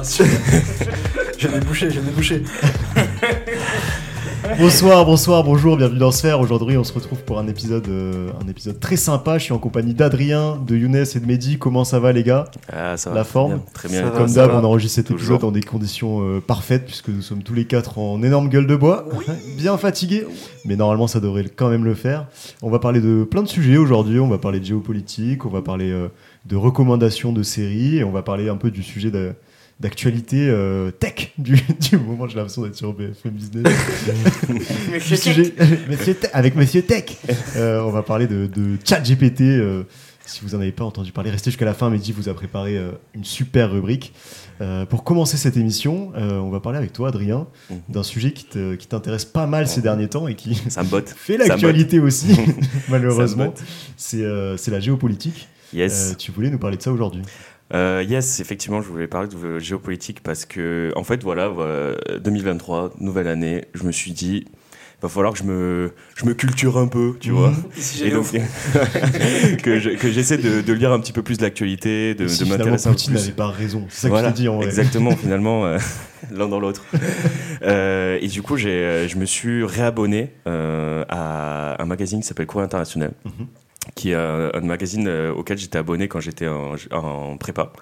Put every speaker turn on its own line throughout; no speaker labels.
rassure. j'ai débouché, j'ai débouché.
Bonsoir, bonsoir, bonjour, bienvenue dans Sphère. Aujourd'hui, on se retrouve pour un épisode, euh, un épisode très sympa. Je suis en compagnie d'Adrien, de Younes et de Mehdi. Comment ça va, les gars?
Ah, ça va.
La forme?
bien, Très bien.
Ça
Comme d'hab, on enregistre cet
Toujours.
épisode dans des conditions euh, parfaites puisque nous sommes tous les quatre en énorme gueule de bois, bien fatigués, mais normalement ça devrait quand même le faire. On va parler de plein de sujets aujourd'hui. On va parler de géopolitique, on va parler euh, de recommandations de séries et on va parler un peu du sujet de- d'actualité euh, tech du, du moment. J'ai l'impression d'être sur BFM Business. Sujet- Monsieur avec Monsieur Tech. Euh, on va parler de, de ChatGPT. euh, si vous en avez pas entendu parler, restez jusqu'à la fin. Mehdi vous a préparé euh, une super rubrique. Euh, pour commencer cette émission, euh, on va parler avec toi, Adrien,
Mhm.
d'un sujet qui te- qui t'intéresse pas mal ces derniers temps et qui
Ça me botte.
fait l'actualité aussi, malheureusement. C'est euh, c'est la géopolitique.
Yes.
Euh, tu voulais nous parler de ça aujourd'hui.
Euh, yes, effectivement, je voulais parler de géopolitique parce que, en fait, voilà, voilà, 2023, nouvelle année, je me suis dit, va falloir que je me, je me culture un peu, tu vois.
Si
Et
j'ai
donc, que je- que j'essaie de, de lire un petit peu plus de l'actualité, de,
si
de m'intéresser un peu
Poutine
plus.
n'avait pas raison. C'est ça
Voilà,
que je te dis en vrai.
Exactement, finalement, euh, l'un dans l'autre. Euh, et du coup, j'ai, euh, je me suis réabonné euh, à un magazine qui s'appelle Courrier International,
Mhm.
Qui est un, un magazine euh, auquel j'étais abonné quand j'étais en, en prépa.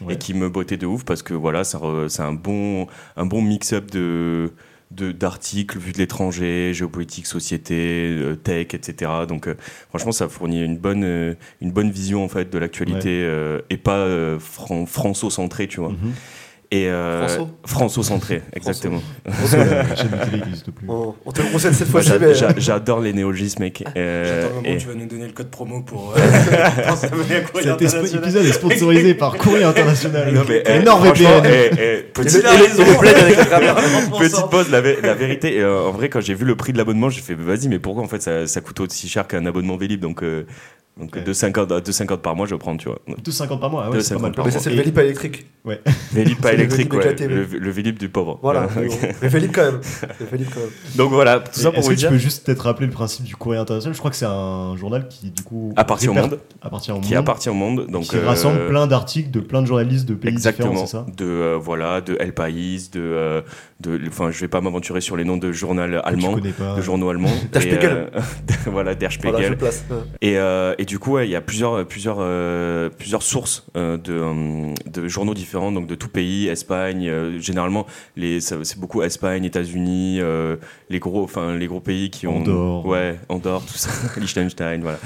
Ouais.
Et qui me bottait de ouf parce que voilà, c'est un bon, un bon mix-up de, d'articles vus de l'étranger, géopolitique, société, euh, tech, etc. Donc euh, franchement, ça fournit une bonne, euh, une bonne vision en fait de l'actualité euh, et pas fran- franco-centré, tu vois.
Mhm.
Et euh,
Franco
franco-centré, exactement.
N'existe plus.
On, on te le conseille cette fois-ci,
J'a-
mais.
j'a- J'adore les néologismes, mec. Euh,
J'attends le moment
et-
où tu vas nous donner le code promo pour, euh, pour
Cet épisode est sponsorisé par Courrier International.
Non, mais,
Et
eh, franchement, eh, eh, petite- pause, la, la vérité, euh, en vrai, quand j'ai vu le prix de l'abonnement, j'ai fait, vas-y, mais pourquoi en fait ça, ça coûte aussi cher qu'un abonnement Vélib Donc, euh, donc
Ouais.
2,50 2,50 par mois, je prends, tu vois.
2,50 par mois, ah ouais,
Deux
c'est pas
cinquante
mal.
par
Mais
mois.
ça, c'est le Vélib à électrique.
Vélib pas électrique,
Vélib
ouais.
éclaté,
Le, le Vélib du pauvre.
Voilà.
Euh,
mais Vélib quand même. C'est Vélib quand même.
Donc voilà, tout ça pour
Est-ce
vous
que tu
dire.
peux juste peut-être rappeler le principe du courrier international? Je crois que c'est un journal qui, du coup,
Appartient au monde,
appartient au
qui
monde,
appartient au monde. Donc,
qui
euh,
rassemble plein d'articles de plein de journalistes de pays
Exactement.
différents, c'est ça?
De euh, voilà, de El País, de, euh, de, enfin, je vais pas m'aventurer sur les noms de journaux
Que
allemands,
Tu connais pas.
de journaux allemands.
Der Spiegel.
euh, voilà, Der Spiegel.
Voilà.
Et, euh, et du coup, ouais, il y a plusieurs, plusieurs, euh, plusieurs sources euh, de, euh, de journaux différents, donc de tout pays, Espagne. euh, généralement, les, c'est beaucoup Espagne, États-Unis, euh, les gros, enfin les gros pays qui ont,
Andorre.
ouais, Andorre, tout ça, Liechtenstein, voilà.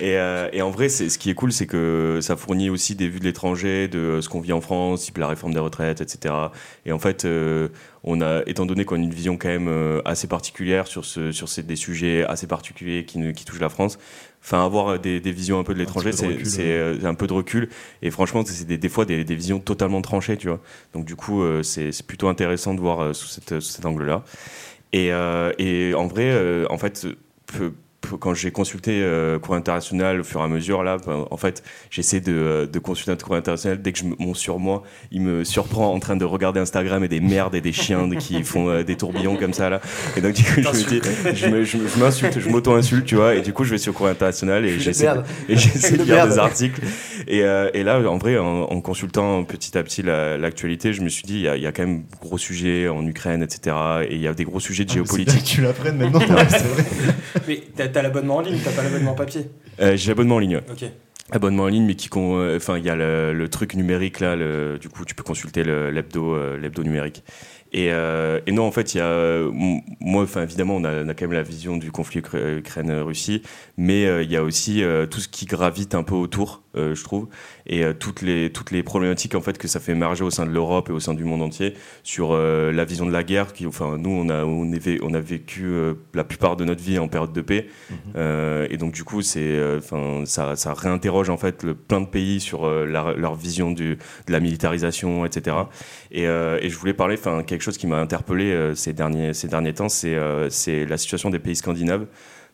Et, euh, et en vrai, c'est ce qui est cool, c'est que ça fournit aussi des vues de l'étranger, de ce qu'on vit en France, type la réforme des retraites, etc. Et en fait, euh, on a, étant donné qu'on a une vision quand même euh, assez particulière sur, ce, sur ces, des sujets assez particuliers qui, touchent la France, enfin avoir des, des visions un peu de l'étranger, c'est euh, un peu de recul. Et franchement, c'est des, des fois des, des visions totalement tranchées, tu vois. Donc du coup, euh, c'est plutôt intéressant de voir sous, cette, sous cet angle-là. Et, euh, et en vrai, euh, en fait, peu- quand j'ai consulté euh, International au fur et à mesure, là, ben, en fait, j'essaie de, euh, de consulter un Courrier International. Dès que je me- mon surmoi, il me surprend en train de regarder Instagram et des merdes et des chiens qui font euh, des tourbillons comme ça, là. Et donc, du coup, je me dis, je m'insulte, je m'auto-insulte, tu vois. Et du coup, je vais sur Courrier International et
Je
j'essaie de
De
lire
merde.
des articles. Et, euh, et là, en vrai, en, en consultant petit à petit la- l'actualité, je me suis dit, il y, a- il y a quand même gros sujets en Ukraine, etc. Et il y a des gros sujets de
Ah,
géopolitique.
que tu l'apprennes maintenant. c'est vrai.
Mais t'as l'abonnement en ligne, t'as pas l'abonnement papier.
Euh, J'ai l'abonnement en ligne. ouais.
Ok.
Abonnement en ligne, mais qui con- euh, enfin, il y a le, le truc numérique là. le- du coup, tu peux consulter l'hebdo, euh, l'hebdo numérique. Et, euh, et non, en fait, il y a, moi, enfin, évidemment, on a, on a quand même la vision du conflit Ukra- Ukraine-Russie, mais euh, il y a aussi euh, tout ce qui gravite un peu autour, euh, je trouve, et euh, toutes les toutes les problématiques en fait que ça fait émerger au sein de l'Europe et au sein du monde entier sur euh, la vision de la guerre. Qui, enfin, nous, on a on, est vé- on a vécu la plupart de notre vie en période de paix, euh, et donc du coup, c'est, enfin, ça, ça réinterroge en fait le, plein de pays sur la- leur vision du, de la militarisation, etc. Et, et je voulais parler, enfin, quelque chose qui m'a interpellé ces derniers ces derniers temps, c'est c'est la situation des pays scandinaves.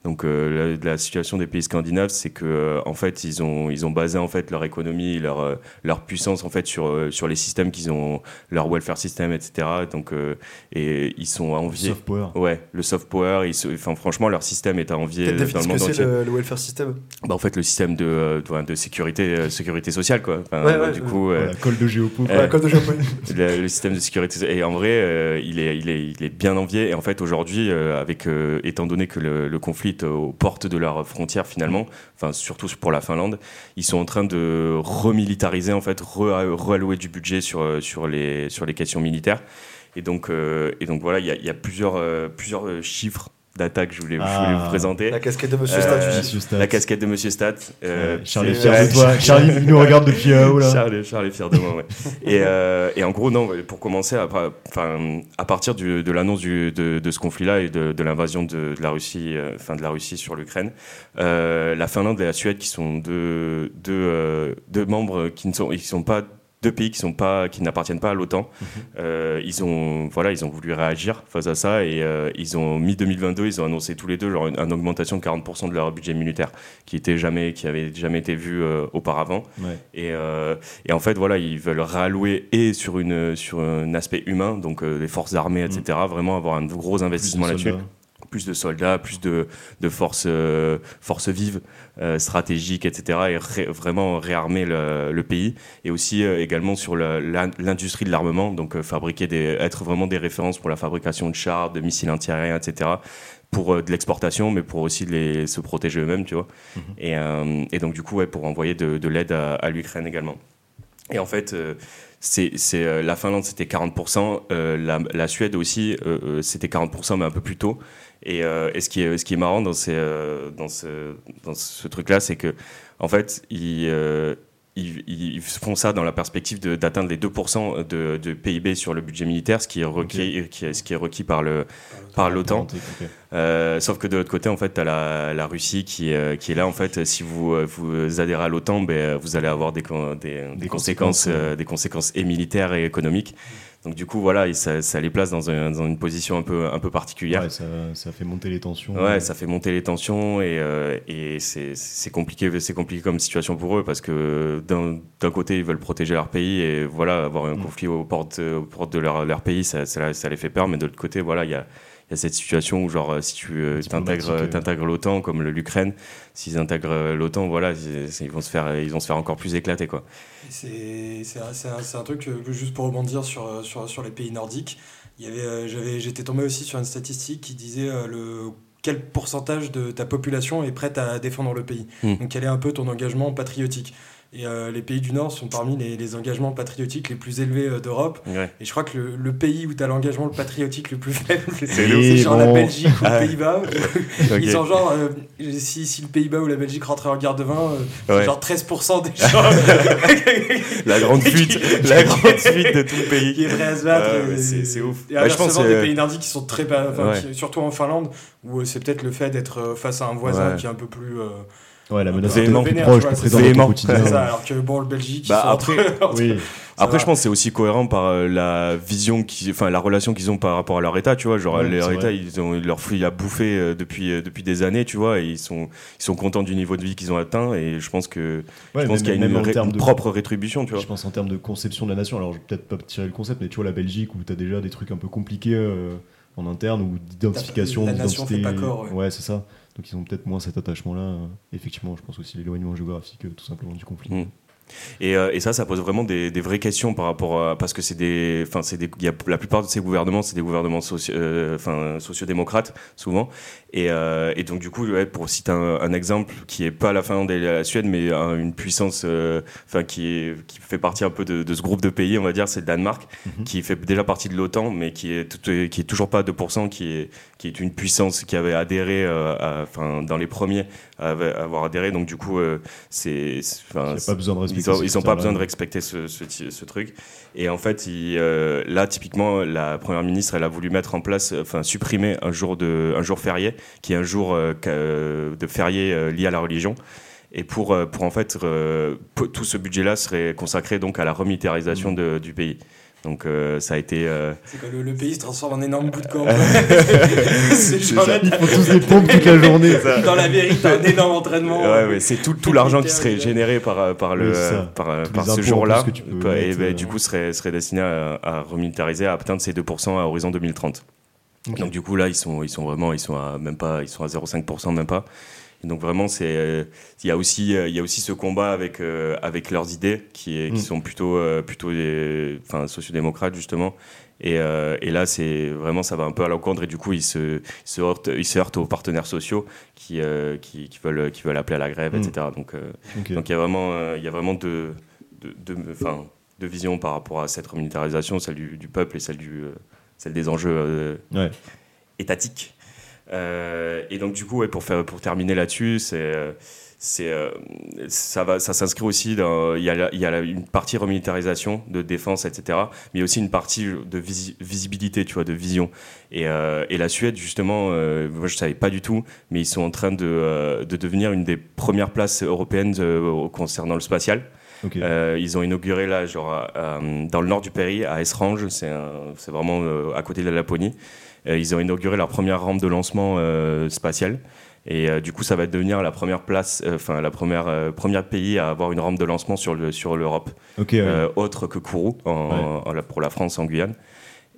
Donc euh, la, la situation des pays scandinaves, c'est que euh, en fait ils ont ils ont basé en fait leur économie, leur euh, leur puissance en fait sur sur les systèmes qu'ils ont, leur welfare system, etc. Donc euh, et ils sont à envier.
Soft power.
Ouais, le soft power, ils enfin franchement leur système est à envier dans le
ce
monde
que c'est
entier.
le, le welfare system?
Bah, en fait le système de de, de sécurité sécurité sociale quoi. Enfin,
Ouais, ouais,
du
ouais.
coup euh,
Voilà, colle de géopo.
Euh,
Ouais, Comme de japonais.
le, le système de sécurité et en vrai euh, il, est, il, est, il est bien envié et en fait aujourd'hui euh, avec euh, étant donné que le, le conflit aux portes de leurs frontières finalement enfin surtout pour la Finlande. Ils sont en train de remilitariser en fait re- reallouer du budget sur, euh, sur, les, sur les questions militaires. Et donc, euh, et donc voilà il y a, plusieurs, euh, plusieurs chiffres d'attaque que je voulais, je voulais
Ah.
vous présenter
La casquette de Monsieur
Euh,
Stat.
la casquette de Monsieur Stat euh,
Charlie est fier de toi. Charlie, il nous regarde depuis là-haut là.
Charles, Charles est fier de moi, ouais. et, euh, et en gros, non, pour commencer, après, enfin, à partir du- de l'annonce du- de, de ce conflit-là et de, de l'invasion de, de la Russie, euh, enfin de la Russie sur l'Ukraine, euh, la Finlande et la Suède, qui sont deux, deux, euh, deux membres qui ne sont, qui sont pas deux pays qui sont pas qui n'appartiennent pas à l'OTAN euh, ils ont voilà ils ont voulu réagir face à ça et euh, ils ont mi 2022 ils ont annoncé tous les deux genre une, une augmentation de 40% de leur budget militaire qui était jamais qui avait jamais été vu euh, auparavant
Ouais.
et, euh, et en fait, voilà, ils veulent réallouer et sur, une, sur un aspect humain, donc les forces armées, etc. Vraiment avoir un gros investissement là-dessus. Plus de soldats, plus de, de forces, euh, vives, euh, stratégiques, etc. Et ré- vraiment réarmer le, le pays. Et aussi euh, également sur l'industrie de l'armement, donc euh, fabriquer des, être vraiment des références pour la fabrication de chars, de missiles antiaériens, etc. Pour de l'exportation, mais pour aussi les, se protéger eux-mêmes, tu vois. Et, euh, et donc, du coup, ouais, pour envoyer de, de l'aide à, à l'Ukraine également. Et en fait, euh, c'est, euh, la Finlande, c'était 40%, euh, la, la Suède aussi, c'était 40%, mais un peu plus tôt. Et, euh, et ce, qui est, ce qui est marrant dans, ces, euh, dans ce, dans ce truc-là, c'est que, en fait, ils, euh, ils, ils font ça dans la perspective d'atteindre les 2% de, de PIB sur le budget militaire, ce qui est requis, qui est- ce qui est requis par, le, par l'OTAN. Sauf que de l'autre côté, en fait, tu as la, la Russie qui, qui est là. En fait, si vous, vous adhérez à l'OTAN, ben, vous allez avoir des, des, des
Des
conséquences,
conséquences, ouais.
des conséquences et militaires et économiques. Donc du coup, voilà, et ça, ça les place dans, un- dans une position un peu, un peu particulière.
Ouais, ça, ça fait monter les tensions.
Ouais, ça fait monter les tensions et, euh, et c'est compliqué, c'est compliqué comme situation pour eux parce que d'un côté ils veulent protéger leur pays et voilà avoir un
Mm.
conflit aux portes, aux portes de leur, leur pays, ça, ça, les fait peur. Mais de l'autre côté, voilà, il y a, y a cette situation où genre euh, si tu euh, t'intègres
euh.
t'intègres l'OTAN comme l'Ukraine, s'ils intègrent l'OTAN, voilà, ils vont se faire ils vont se faire encore plus éclater quoi.
C'est c'est un, c'est un- c'est un truc, juste pour rebondir sur, sur, sur les pays nordiques, il y avait, j'avais- j'étais tombé aussi sur une statistique qui disait euh, le, quel pourcentage de ta population est prête à défendre le pays.
Mm.
Donc quel est un peu ton engagement patriotique. Et euh, les pays du Nord sont parmi les, les engagements patriotiques les plus élevés euh, d'Europe.
Ouais.
Et je crois que le, le pays où tu as l'engagement le patriotique le plus faible,
C'est
genre la
bon.
Belgique ou
Ah.
les Pays-Bas. Ils sont genre, euh, si, si le Pays-Bas ou la Belgique rentraient en guerre de 20, c'est
Ouais.
genre 13% des gens
La grande fuite, la grande fuite de tout le pays.
qui est prêt à se battre.
C'est- ouf.
Et
Ouais, je pense
des pays nordiques qui sont très bas, enfin,
Ouais.
qui- surtout en Finlande, où c'est peut-être le fait d'être face à un voisin qui est un peu plus.
Ouais, la menace est plus proche, plus
c'est
présente
c'est ça, alors que bon, le Belgique,
Bah, après-
Oui,
Après, je pense que c'est aussi cohérent par euh, la vision, qui, enfin la relation qu'ils ont par rapport à leur État, tu vois. Genre,
Ouais,
leur État,
vrai.
ils ont leur fruit à bouffer euh, depuis, euh, depuis des années, tu vois, et ils sont, ils sont contents du niveau de vie qu'ils ont atteint, et je pense que
Ouais,
je pense qu'il y a une, ré- une
de-
propre rétribution, tu vois.
Je pense en termes de conception de la nation, alors je vais peut-être pas tirer le concept, mais tu vois la Belgique où tu as déjà des trucs un peu compliqués euh, en interne ou d'identification, d'identité.
corps, ouais.
c'est ça. Donc ils ont peut-être moins cet attachement-là. euh. Effectivement, je pense aussi l'éloignement géographique euh, tout simplement du conflit.
Mm. Et, euh, et ça, ça pose vraiment des, vraies questions par rapport à parce que c'est des, enfin la plupart de ces gouvernements, c'est des gouvernements euh, sociodémocrates souvent. Et, euh, et donc du coup, ouais, pour citer un, un exemple qui est pas la Finlande et la Suède, mais un- une puissance, euh, enfin qui est, qui fait partie un peu de, de ce groupe de pays, on va dire, c'est le Danemark,
Mhm.
qui fait déjà partie de l'OTAN, mais qui est tout- qui est toujours pas à 2%, qui est qui est une puissance qui avait adhéré, euh, enfin dans les premiers à avoir adhéré. Donc du coup, euh, c'est,
pas besoin de respecter
ils ont, ils ont pas besoin de respecter ce, ce, truc. Et en fait, il, euh, là, typiquement, la première ministre, elle a voulu mettre en place, euh, enfin, supprimer un jour, de, un jour férié, qui est un jour euh, qu'a- de férié euh, lié à la religion. Et pour, euh, pour en fait, euh, tout ce budget-là serait consacré donc à la remilitarisation de- du pays. Donc euh, ça a été. euh,
C'est quoi, le, le pays se transforme en énorme bout de camp. c'est
ça.
Ils font tous des pompes toute la journée.
dans la vérité, un énorme entraînement.
Ouais, ouais, c'est tout, tout l'argent qui serait généré par, euh, par, le, par, euh, ce jour-là, et
mettre,
bah,
euh,
du coup serait, serait destiné à, à remilitariser, à atteindre ces 2% à horizon 2030. Donc du coup là ils sont, ils sont vraiment ils sont à même pas ils sont à 0,5% même pas. Et donc vraiment c'est euh, il y a aussi euh, il y a aussi ce combat avec euh, avec leurs idées qui est, qui
Mm.
sont plutôt euh, plutôt des enfin sociodémocrates justement. Et, euh, et là, c'est vraiment, ça va un peu à l'encontre et du coup, ils se, ils se, heurtent, ils se heurtent aux partenaires sociaux qui, qui, qui veulent, qui veulent appeler à la grève,
Mm.
etc. Donc, euh,
Ok.
donc il y a vraiment, il y a vraiment deux, deux, deux- enfin, deux visions par rapport à cette remilitarisation, celle du, du peuple et celle, du, celle des enjeux euh,
Ouais.
étatiques. Euh, et donc du coup, ouais, pour, faire, pour terminer là-dessus, c'est, euh, c'est, euh, ça, va, ça s'inscrit aussi dans, il y a, la- il y a la- une partie remilitarisation de défense, etc. Mais il y a aussi une partie de visi- visibilité, tu vois, de vision. Et, euh, et la Suède, justement, euh, moi je savais pas du tout, mais ils sont en train de, de devenir une des premières places européennes concernant le spatial. Euh, ils ont inauguré là, genre, à- à- dans le nord du pays, à Esrange, c'est vraiment euh, à côté de la Laponie. Euh, ils ont inauguré leur première rampe de lancement euh, spatiale. Et euh, du coup, ça va devenir la première place, euh, enfin la première euh, première pays à avoir une rampe de lancement sur le sur l'Europe,
ouais.
euh, autre que Kourou en- en- pour la France en Guyane.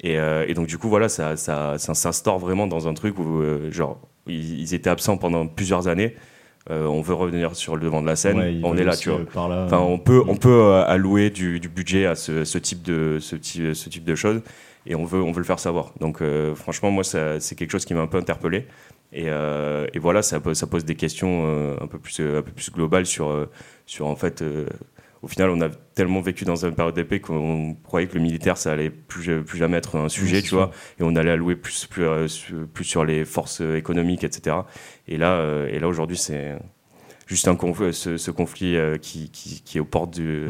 Et, euh, et donc du coup, voilà, ça, ça, ça s'instaure vraiment dans un truc où, euh, genre, ils, ils étaient absents pendant plusieurs années. Euh, on veut revenir sur le devant de la scène.
Ouais,
on est là, tu vois.
euh, là.
Enfin, on peut, on peut euh, allouer du, du budget à ce, ce type de, ce, type, ce type de choses et on veut, on veut le faire savoir. Donc, euh, franchement, moi, c'est quelque chose qui m'a un peu interpellé. Et, euh, et voilà, ça, pose- ça pose des questions un, peu plus, un peu plus globales sur, sur en fait, au final, on a tellement vécu dans une période d'épée qu'on croyait que le militaire, ça allait plus, plus jamais être un sujet, tu vois, et on allait allouer plus, plus, euh, plus sur les forces euh, économiques, etc. Et là, euh, et là aujourd'hui, c'est juste un conflit, ce, ce conflit qui, qui, qui est aux portes du,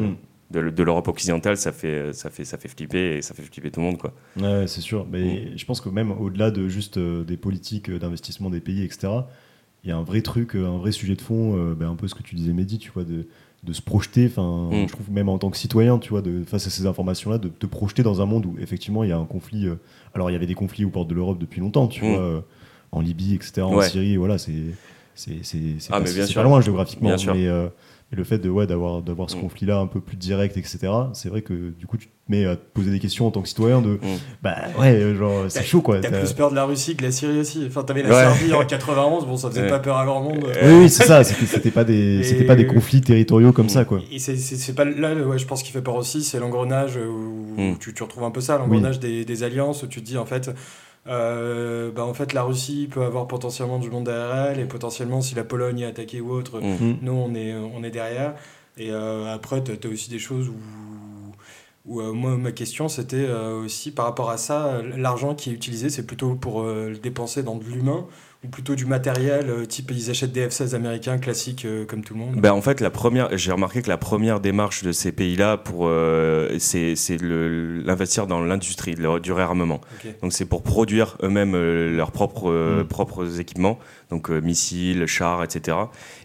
Mm.
de, l'Europe occidentale, ça fait, ça, fait, ça fait flipper et ça fait flipper tout le monde. Quoi.
Ouais, c'est sûr. Mais je pense que même au-delà de juste des politiques d'investissement des pays, etc., il y a un vrai truc, un vrai sujet de fond, ben, un peu ce que tu disais, Mehdi, tu vois, de, de se projeter. Enfin,
Mm.
je trouve même en tant que citoyen, tu vois, de, face à ces informations-là, de te projeter dans un monde où effectivement il y a un conflit. euh, alors il y avait des conflits aux portes de l'Europe depuis longtemps, tu
Mm.
vois, euh, en Libye, etc., en
Ouais.
Syrie, voilà, c'est c'est
Ah,
pas,
mais bien
c'est
sûr.
pas loin géographiquement,
Bien
mais euh, mais le fait de ouais d'avoir d'avoir ce
Mm.
conflit-là un peu plus direct, etc. C'est vrai que du coup tu te mets à te poser des questions en tant que citoyen de
Mm.
bah ouais genre c'est chaud quoi.
T'as plus peur de la Russie que de la Syrie aussi. Enfin, t'avais la
Ouais.
Serbie en 91, bon, ça faisait
Ouais.
pas peur à grand monde.
Oui, oui, c'est ça. C'était pas des,
Et-
c'était pas des conflits territoriaux comme
Mm.
ça, quoi.
Et c'est- pas là, ouais, je pense qu'il fait peur aussi, c'est l'engrenage où
Mm.
tu, tu retrouves un peu ça, l'engrenage des, des alliances où tu te dis en fait, euh, bah, en fait la Russie peut avoir potentiellement du monde derrière elle et potentiellement si la Pologne est attaquée ou autre,
Mm.
nous on est, on est derrière. Et euh, après, tu as, aussi des choses où, où euh, moi ma question c'était euh, aussi par rapport à ça, l'argent qui est utilisé c'est plutôt pour le dépenser dans de l'humain ou plutôt du matériel, euh, type ils achètent des F-16 américains classiques euh, comme tout le monde.
Ben, en fait, la première, j'ai remarqué que la première démarche de ces pays-là, pour, euh, c'est, l'investir dans l'industrie du réarmement.
Ok.
Donc c'est pour produire eux-mêmes euh, leurs propres, euh,
Mm.
propres équipements, donc missiles, chars, etc.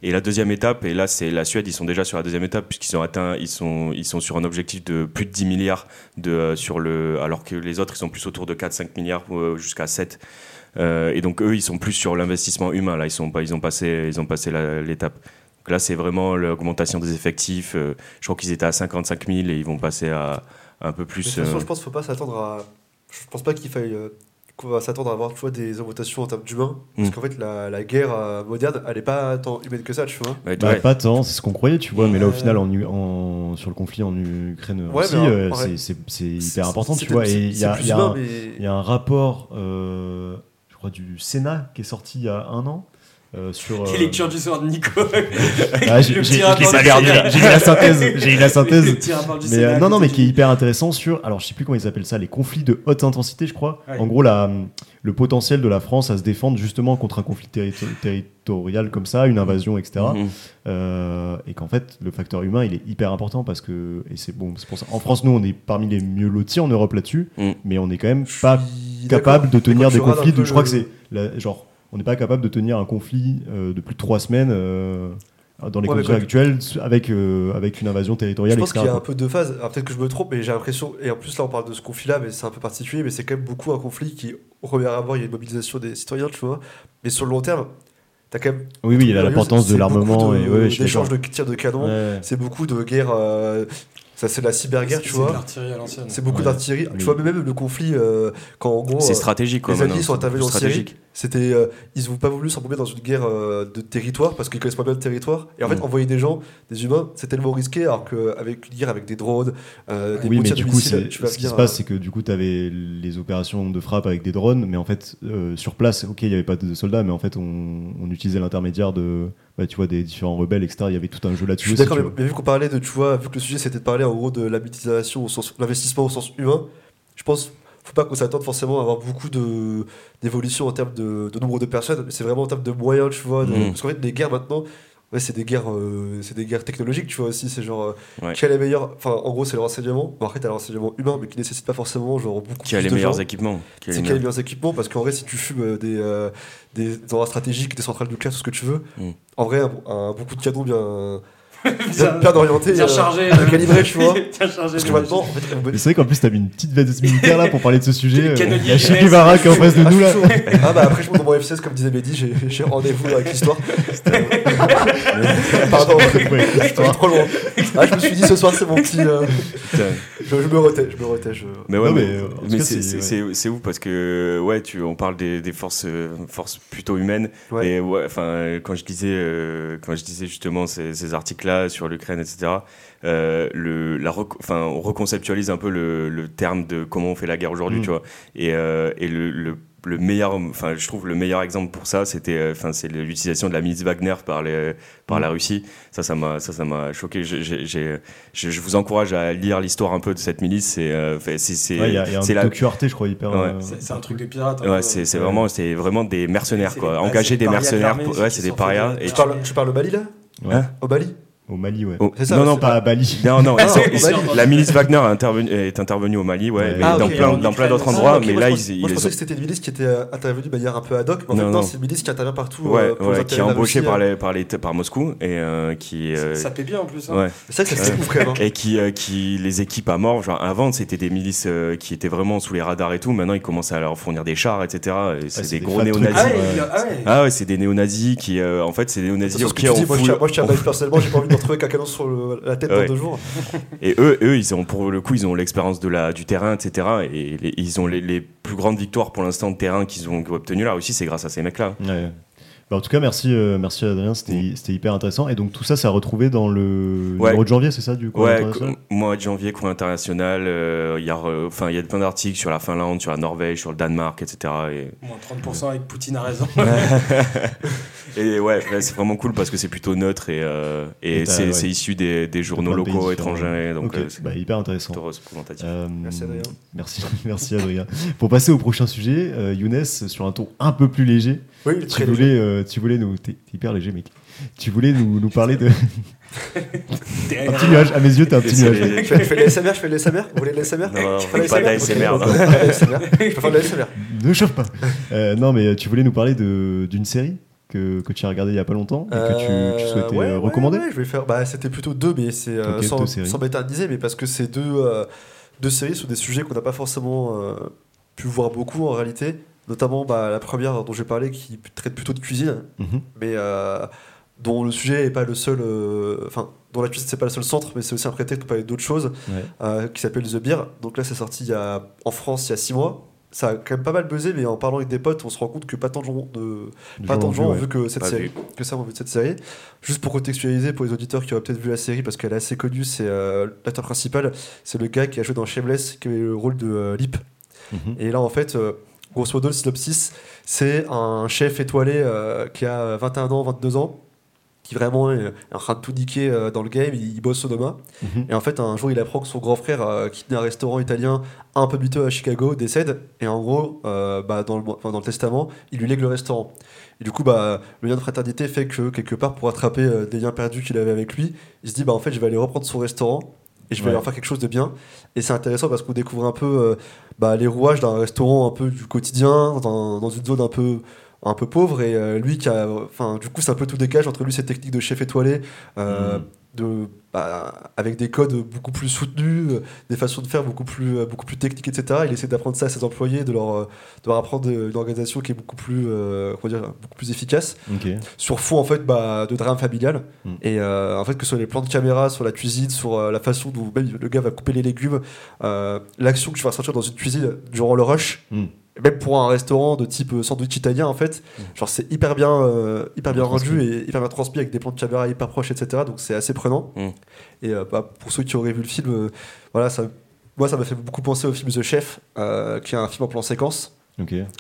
Et la deuxième étape, et là c'est la Suède, ils sont déjà sur la deuxième étape puisqu'ils ont atteint, ils sont, ils sont sur un objectif de plus de 10 milliards, de, sur le, alors que les autres ils sont plus autour de 4-5 milliards jusqu'à 7. Euh, et donc eux ils sont plus sur l'investissement humain, là ils, sont pas, ils ont passé, ils ont passé l'étape. Là c'est vraiment l'augmentation des effectifs, euh, je crois qu'ils étaient à 55 000 et ils vont passer à un peu
Mais
plus...
de toute façon,
euh,
je pense qu'il faut pas s'attendre à. Je pense pas qu'il faille. euh, qu'on va s'attendre à avoir tu vois, des augmentations en termes d'humains. Parce
Mm.
qu'en fait, la, la guerre euh, moderne, elle est pas tant humaine que ça, tu vois.
ouais,
Bah,
ouais.
Pas tant, c'est ce qu'on croyait, tu vois. Mais là, au
Euh,
final, en, U- en- sur le conflit en Ukraine
Ouais,
aussi, euh, c'est- hyper important, tu vois. Et il y y y a un rapport, euh, crois, du Sénat qui est sorti il y a un an. euh, sur,
Les
euh,
lectures du soir de Nico.
Ah, j'ai- eu la synthèse, j'ai eu la synthèse. Mais euh, non, non, mais qui est hyper intéressant sur. Alors, je sais plus comment ils appellent ça, les conflits de haute intensité, je crois.
Ouais.
En gros, la, le potentiel de la France à se défendre justement contre un conflit territo- territorial comme ça, une invasion, etc.
Mhm.
Euh, et qu'en fait, le facteur humain, il est hyper important parce que. Et c'est bon, c'est pour ça. En France, nous, on est parmi les mieux lotis en Europe là-dessus,
Mm.
mais on est quand même pas capable de tenir des conflits. De, je crois que c'est. Genre, on n'est pas capable de tenir un conflit euh, de plus de trois semaines. euh, dans les
Ouais,
conditions actuelles avec, euh, avec une invasion
Je
territoriale,
pense
etc.
qu'il y a un peu deux phases. Peut-être que je me trompe, mais j'ai l'impression. Et en plus, là, on parle de ce conflit-là, mais c'est un peu particulier. Mais c'est quand même beaucoup un conflit qui, au premier abord, il y a une mobilisation des citoyens, tu vois. Mais sur le long terme, t'as quand même.
Oui, oui, il a l'importance de l'armement et
de-
ouais, je
d'échanges de tirs de canon.
Ouais.
C'est beaucoup de guerres. euh, ça, c'est de la cyberguerre, tu
C'est de
vois.
l'artillerie à l'ancienne.
C'est beaucoup
Ouais.
d'artillerie.
Mais-
Tu vois, mais même le conflit, euh, quand en gros.
C'est
euh,
stratégique, quoi.
les Alliés sont
c'est
intervenus en Syrie. C'était, euh, ils n'ont pas voulu s'embrouiller dans une guerre euh, de territoire parce qu'ils connaissent pas bien le territoire. Et en fait,
Mm.
envoyer des gens, des humains, c'est tellement risqué alors qu'avec une guerre avec des drones, euh, des
Oui, mais du coup,
missiles,
c'est-
tu vas
ce qui se passe,
euh,
c'est que du coup, tu avais les opérations de frappe avec des drones, mais en fait, euh, sur place, ok, il n'y avait pas de soldats, mais en fait, on, on utilisait l'intermédiaire de, bah, tu vois, des différents rebelles, etc. Il y avait tout un jeu
Je
là-dessus.
suis
aussi,
d'accord,
tu
mais, vu qu'on parlait de, tu vois, vu que le sujet c'était de parler en gros de la au sens, l'investissement au sens humain, je pense, faut pas qu'on s'attende forcément à avoir beaucoup d'évolution en termes de, de nombre de personnes, c'est vraiment en termes de moyens, tu vois, de-
Mhm.
parce qu'en fait les guerres maintenant, ouais, c'est des guerres, euh, c'est des guerres technologiques, tu vois aussi, c'est genre euh,
Ouais.
quel est le meilleur, enfin en gros c'est le renseignement, bon après t'as le renseignement humain, mais qui nécessite pas forcément genre beaucoup
Qui a les
de
meilleurs
gens.
équipements. qui a les
y a les
meilleurs-
meilleurs équipements parce qu'en vrai, si tu fumes euh, des, euh, des endroits stratégiques, des centrales nucléaires, tout ce que tu veux,
Mm.
en vrai, un, un beaucoup de canons bien, bien,
Bien-
bien euh,
chargé.
bien calibrés, tu vois. Parce que maintenant, en fait,
c'est vrai qu'en plus, t'as mis une petite veste militaire là pour parler de ce sujet. Euh, Il y a. Guevara qui est en face de
Ah,
nous là.
Ah bah après je monte dans mon F16 comme disait Mehdi, j'ai j'ai rendez-vous avec l'histoire. Pardon, suis trop loin. Ah je me suis dit ce soir c'est mon petit... euh, je, je me retais, je me retais. Je...
Mais ouais,
Non,
mais, c'est-
c'est-
c'est c'est- c'est ouf parce que ouais, tu, on parle des, des forces, forces plutôt humaines.
Ouais.
Et ouais, enfin, quand je disais, euh, quand je disais justement ces, ces sur l'Ukraine, etc. euh, le, la, rec- enfin, on reconceptualise un peu le, le terme de comment on fait la guerre aujourd'hui,
Mm.
tu vois. Et, euh, et le, le le meilleur, enfin, je trouve le meilleur exemple pour ça, c'était, euh, enfin, c'est l'utilisation de la milice Wagner par les, par
Mm.
la Russie. Ça, ça m'a, ça, ça m'a choqué. J'ai- je, je vous encourage à lire l'histoire un peu de cette milice. C'est, euh, c'est, c'est,
Ouais, Il y a, il y a
c'est
un
la-
je crois, hyper.
Ouais.
euh,
C'est c'est un truc de pirate.
Ouais,
peu.
c'est, vraiment, c'est vraiment des mercenaires,
C'est
quoi. Engager des mercenaires, ouais, c'est des parias. Et
Tu parles, tu parles au Mali là?
Ouais.
Hein
Au Mali
Au Mali, ouais.
Oh,
C'est ça,
non, non,
c'est
pas
à Bali.
Non, non,
Ah,
la milice Wagner est intervenue, est intervenue au Mali, ouais,
Ouais.
mais
Ah,
dans,
ok,
plein, dans d'autres
Ah,
endroits,
ok,
mais
moi,
là,
je
ils,
moi je pensais
ont-
que c'était une milice qui était euh, intervenue de manière un peu ad hoc, mais en
Non,
fait non,
non.
c'est une milice qui intervient partout
Ouais,
euh, pour
ouais, qui est
de la
embauché
Russie,
par, les, par, les, par Moscou et euh, qui. euh,
Ça paie bien en plus. hein.
ouais.
C'est vrai que c'est
Ouais.
ouf quand même. hein.
Et qui, euh, qui les équipe à mort. Genre, avant, c'était des milices qui étaient vraiment sous les radars et tout. Maintenant, ils commencent à leur fournir des chars, etc. Et c'est des gros néo-nazis.
Ah ouais, ah ouais.
Ah c'est des néo-nazis qui, en fait, c'est des
C'est
néo-nazis.
moi je personnellement, j'ai pas envie de retrouver avec un canon sur le- la tête
Ouais.
dans deux jours.
Et eux, eux, ils ont pour le coup, ils ont l'expérience de la du terrain, etc. Et les- ils ont les, les plus grandes victoires pour l'instant de terrain qu'ils ont obtenues là aussi, c'est grâce à ces mecs-là.
Ouais. Bah, en tout cas, merci, euh, merci Adrien, c'était c'était hyper intéressant. Et donc tout ça, ça a retrouvé dans le
Ouais.
numéro de janvier, c'est ça du coup
Ouais, mois de janvier, cours international. euh, Il y a, re- enfin, il y a plein d'articles sur la Finlande, sur la Norvège, sur le Danemark, etc. Et,
Moins 30% avec Poutine a raison.
et ouais, ouais, c'est vraiment cool parce que c'est plutôt neutre et, euh, et c'est
ouais.
issu des, des journaux
de
locaux étrangers, donc euh,
bah, hyper intéressant. Euh,
Merci, Adrien.
Merci, merci Adrien. Pour passer au prochain sujet, euh, Younes, sur un ton un peu plus léger,
Oui,
tu
très
voulais,
léger.
euh, tu voulais nous. T'es hyper léger, mec. Tu voulais nous, nous parler de. un petit nuage, à mes yeux, t'es un petit nuage.
Je fais, fais de l'ASMR, je fais de l'ASMR Vous voulez de l'ASMR
Non,
Je fais
pas
de
d'ASMR,
Ok,
non.
on fait de l'ASMR. Je peux faire de l'ASMR.
Ne chauffe pas. Euh, non, mais tu voulais nous parler de- d'une série que, que tu as regardée il y a pas longtemps et que tu, tu souhaitais
ouais,
euh,
ouais,
recommander.
ouais, je vais faire. Bah, c'était plutôt deux, mais c'est euh,
Ok,
sans, sans m'éterniser, mais parce que c'est deux, euh, deux séries sur des sujets qu'on n'a pas forcément euh, pu voir beaucoup en réalité. Notamment bah, la première dont j'ai parlé qui traite plutôt de cuisine,
Mhm.
mais euh, dont le sujet n'est pas le seul. euh, Enfin, dont la cuisine c'est pas le seul centre, mais c'est aussi un prétexte pour parler d'autres choses,
Ouais.
euh, qui s'appelle The Beer. Donc là, c'est sorti il y a, en France il y a six mois. Ça a quand même pas mal buzzé, mais en parlant avec des potes, on se rend compte que pas tant de gens, de, pas tant de gens ont
ouais.
vu que cette
Pas
série,
vu.
que ça ont vu cette série. Juste pour contextualiser pour les auditeurs qui auraient peut-être vu la série parce qu'elle est assez connue, c'est euh, l'acteur principal, c'est le gars qui a joué dans Shameless, qui avait le rôle de euh, Lip.
Mhm.
Et là, en fait, euh, grosso modo, le synopsis, c'est un chef étoilé euh, qui a 21 ans, 22 ans, qui vraiment est en train de tout niquer euh, dans le game, il, il bosse au Noma.
Mhm.
Et en fait, un jour, il apprend que son grand frère, euh, qui tenait un restaurant italien un peu miteux à Chicago, décède. Et en gros, bah, dans, le, enfin, dans le testament, il lui lègue le restaurant. Et du coup, bah, le lien de fraternité fait que, quelque part, pour rattraper euh, des liens perdus qu'il avait avec lui, il se dit, bah, en fait, je vais aller reprendre son restaurant et je vais
Ouais.
leur faire quelque chose de bien. Et c'est intéressant parce qu'on découvre un peu euh, bah, les rouages d'un restaurant un peu du quotidien, dans, dans une zone un peu un peu pauvre et euh, lui qui a enfin du coup c'est un peu tout décage entre lui ses techniques de chef étoilé euh,
Mm.
de bah, avec des codes beaucoup plus soutenus euh, des façons de faire beaucoup plus euh, beaucoup plus techniques etc il essaie d'apprendre ça à ses employés de leur euh, de leur apprendre une organisation qui est beaucoup plus euh, comment dire beaucoup plus efficace sur fond en fait bah, de drame familial
Mm.
et en fait que ce soit les plans de caméra sur la cuisine sur la façon dont même le gars va couper les légumes l'action que tu vas ressentir dans une cuisine durant le rush
Mm.
Même pour un restaurant de type euh, sandwich italien en fait genre c'est hyper bien euh, hyper bien rendu
Transmis.
et hyper bien transmis avec des plans de caméra hyper proches etc donc c'est assez prenant
Mm.
et euh, bah, pour ceux qui auraient vu le film euh, voilà ça moi ça m'a fait beaucoup penser au film The Chef qui est un film en plan séquence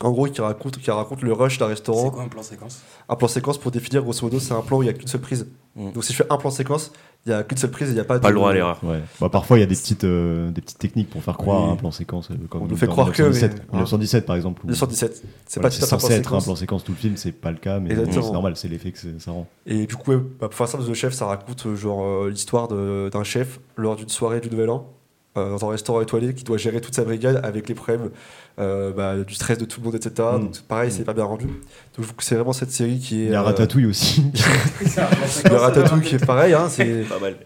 En gros qui raconte qui raconte le rush d'un
C'est
restaurant
quoi un plan séquence?
Un plan séquence pour définir grosso modo c'est un plan où il n'y a qu'une seule prise
Mm.
donc si je fais un plan séquence il n'y a qu'une seule prise et il n'y a pas
Pas
de
le droit à l'erreur.
Ouais. Bah, parfois, il y a des petites, euh, des petites techniques pour faire croire
Oui.
à un plan séquence. euh, Comme
On nous fait croire que,
1917,
mais-
1917, par exemple. où-
1917 c'est
voilà,
pas tout à fait un plan
censé être un
séquence
plan séquence tout le film, c'est pas le cas, mais c'est normal, c'est l'effet que c'est- ça rend.
et du coup ouais, bah, pour faire simple The Chef ça raconte euh, genre euh, l'histoire de- d'un chef lors d'une soirée du Nouvel An dans un restaurant étoilé qui doit gérer toute sa brigade avec les problèmes euh, bah, du stress de tout le monde etc
Mm.
donc pareil c'est
Mm.
pas bien rendu donc je trouve que c'est vraiment cette série qui est
Il y a
euh,
Ratatouille aussi.
Séquence,
Ratatouille qui est pareil hein, c'est
Pas mal.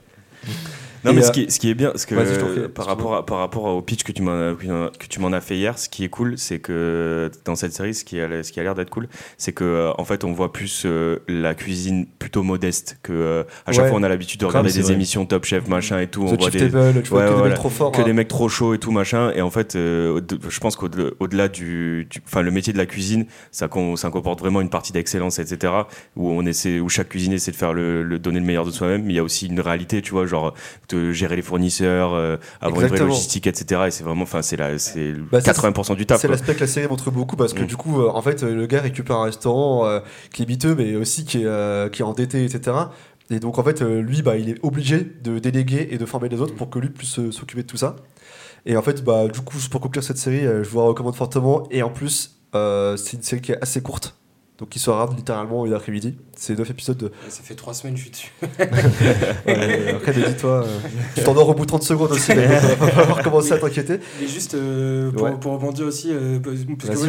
Non,
Et,
mais
euh,
ce qui, est, ce qui est bien, ce que, par, rapport à, par rapport au pitch que tu m'en que tu m'en as fait hier, ce qui est cool, c'est que dans cette série, ce qui a, ce qui a l'air d'être cool, c'est que euh, en fait, on voit plus euh, la cuisine plutôt modeste que euh, à chaque
Ouais.
fois on a l'habitude de regarder des
vrai.
émissions Top Chef machin et tout, on
The
voit
Chief
des,
Table tu vois
Ouais,
que des mecs trop forts
que
hein.
des mecs trop chauds et tout machin et en fait euh, je pense qu'au-delà au-delà du du- enfin le métier de la cuisine ça com- ça comporte vraiment une partie d'excellence etc où on essaie où chaque cuisinier essaie de faire le, le- donner le meilleur de soi-même mais il y a aussi une réalité tu vois genre de gérer les fournisseurs euh, avoir une vraie
Exactement.
logistique etc et c'est vraiment enfin c'est la c'est
Bah, ça,
80% du taf
C'est l'aspect que la série montre beaucoup parce que
Mm.
du coup, euh, en fait, euh, le gars récupère un restaurant euh, qui est miteux, mais aussi qui est, euh, qui est endetté, etc. Et donc, en fait, euh, lui, bah, il est obligé de déléguer et de former les autres pour que lui puisse euh, s'occuper de tout ça. Et en fait, bah, du coup, pour conclure cette série, euh, je vous la recommande fortement. Et en plus, euh, c'est une série qui est assez courte. Donc, qui se littéralement une après-midi. C'est 9 épisodes de.
Ça fait 3 semaines que je suis dessus.
Euh, après, dis-toi, euh, tu t'endors au bout de 30 secondes aussi. mais donc, va falloir commencer à t'inquiéter.
Et juste pour,
Ouais.
pour rebondir aussi, euh, parce que moi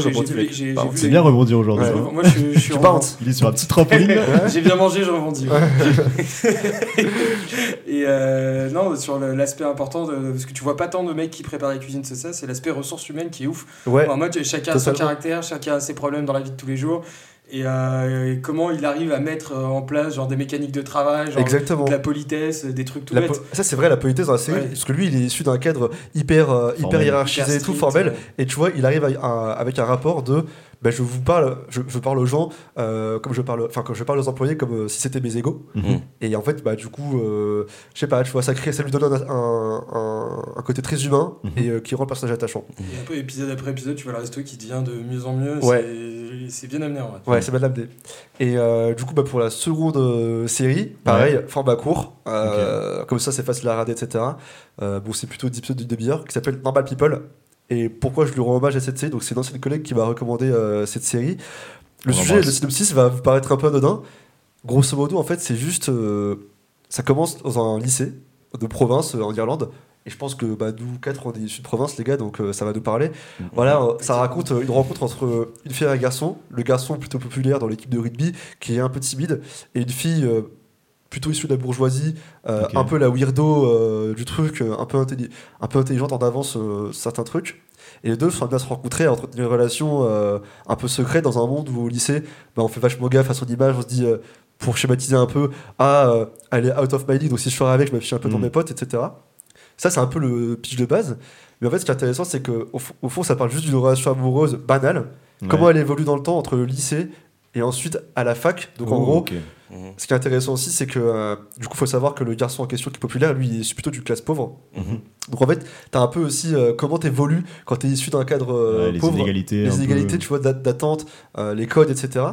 j'ai- vu
C'est bien rebondir aujourd'hui.
Ouais.
hein.
Moi je, suis- je suis
Tu
en-.
Il est sur un petit trampoline.
J'ai bien mangé, je rebondis. ouais. et euh, non, sur l'aspect important, de, parce que tu vois pas tant de mecs qui préparent la cuisine, c'est ça, c'est l'aspect ressources humaines qui est ouf.
Ouais.
En mode, chacun a son caractère, chacun a ses problèmes dans la vie de tous les jours. Et, euh, et comment il arrive à mettre euh, en place genre des mécaniques de travail, genre
Exactement.
de la politesse, des trucs tout
La
bêtes.
ça c'est vrai la politesse dans la série
Ouais.
parce que lui il est issu d'un cadre hyper euh, hyper
Formel.
hiérarchisé
Hyper
tout formel
ouais.
et tu vois il arrive à- à- avec un rapport de bah, je vous parle je, je parle aux gens euh, comme je parle enfin comme je parle aux employés comme euh, si c'était mes égaux
Mhm.
et en fait bah du coup euh, je sais pas tu vois ça crée ça lui donne un, un, un- un côté très humain
Mhm.
et euh, qui rend le personnage attachant
Et un peu épisode après épisode, tu vois le resto qui devient de mieux en mieux.
Ouais.
c'est- bien amené en vrai.
Ouais, c'est Madame D. Et euh, du coup, bah, pour la seconde série, pareil, format court. euh, Comme ça, c'est facile à regarder, etc. Euh, bon, c'est plutôt 10 épisodes d'une demi-heure qui s'appelle Normal People. Et pourquoi je lui rends hommage à cette série Donc, c'est une ancienne collègue qui m'a recommandé euh, cette série. Le
On
sujet,
l'embrasse.
le synopsis va vous paraître un peu anodin. Grosso modo, en fait, c'est juste. euh, ça commence dans un lycée de province euh, en Irlande. Et je pense que bah, nous quatre, on est issus de province, les gars, donc euh, ça va nous parler. Voilà, euh, ça raconte euh, une rencontre entre euh, une fille et un garçon. Le garçon plutôt populaire dans l'équipe de rugby, qui est un peu timide, et une fille euh, plutôt issue de la bourgeoisie, euh, un peu la weirdo euh, du truc, euh, un, peu intelli- un peu intelligente en avance certains trucs. Et les deux sont à se rencontrer, à entretenir une relation un peu secrète dans un monde où au lycée, bah, on fait vachement gaffe à son image, on se dit, pour schématiser un peu, ah, elle est out of my league, donc si je sors avec, je m'affiche un peu dans
Mm.
mes potes, etc. Ça, c'est un peu le pitch de base. Mais en fait, ce qui est intéressant, c'est qu'au au fond, ça parle juste d'une relation amoureuse banale.
Ouais.
Comment elle évolue dans le temps entre le lycée et ensuite à la fac. Donc en
Oh,
gros.
Mhm.
ce qui est intéressant aussi, c'est que euh, du coup, il faut savoir que le garçon en question qui est populaire, lui, il est plutôt du classe pauvre.
Mhm.
Donc en fait, tu as un peu aussi euh, comment tu évolues quand tu es issu d'un cadre euh,
Ouais, les
pauvre.
inégalités.
Les
peu.
inégalités, tu vois, d'a- d'attente, euh, les codes, etc.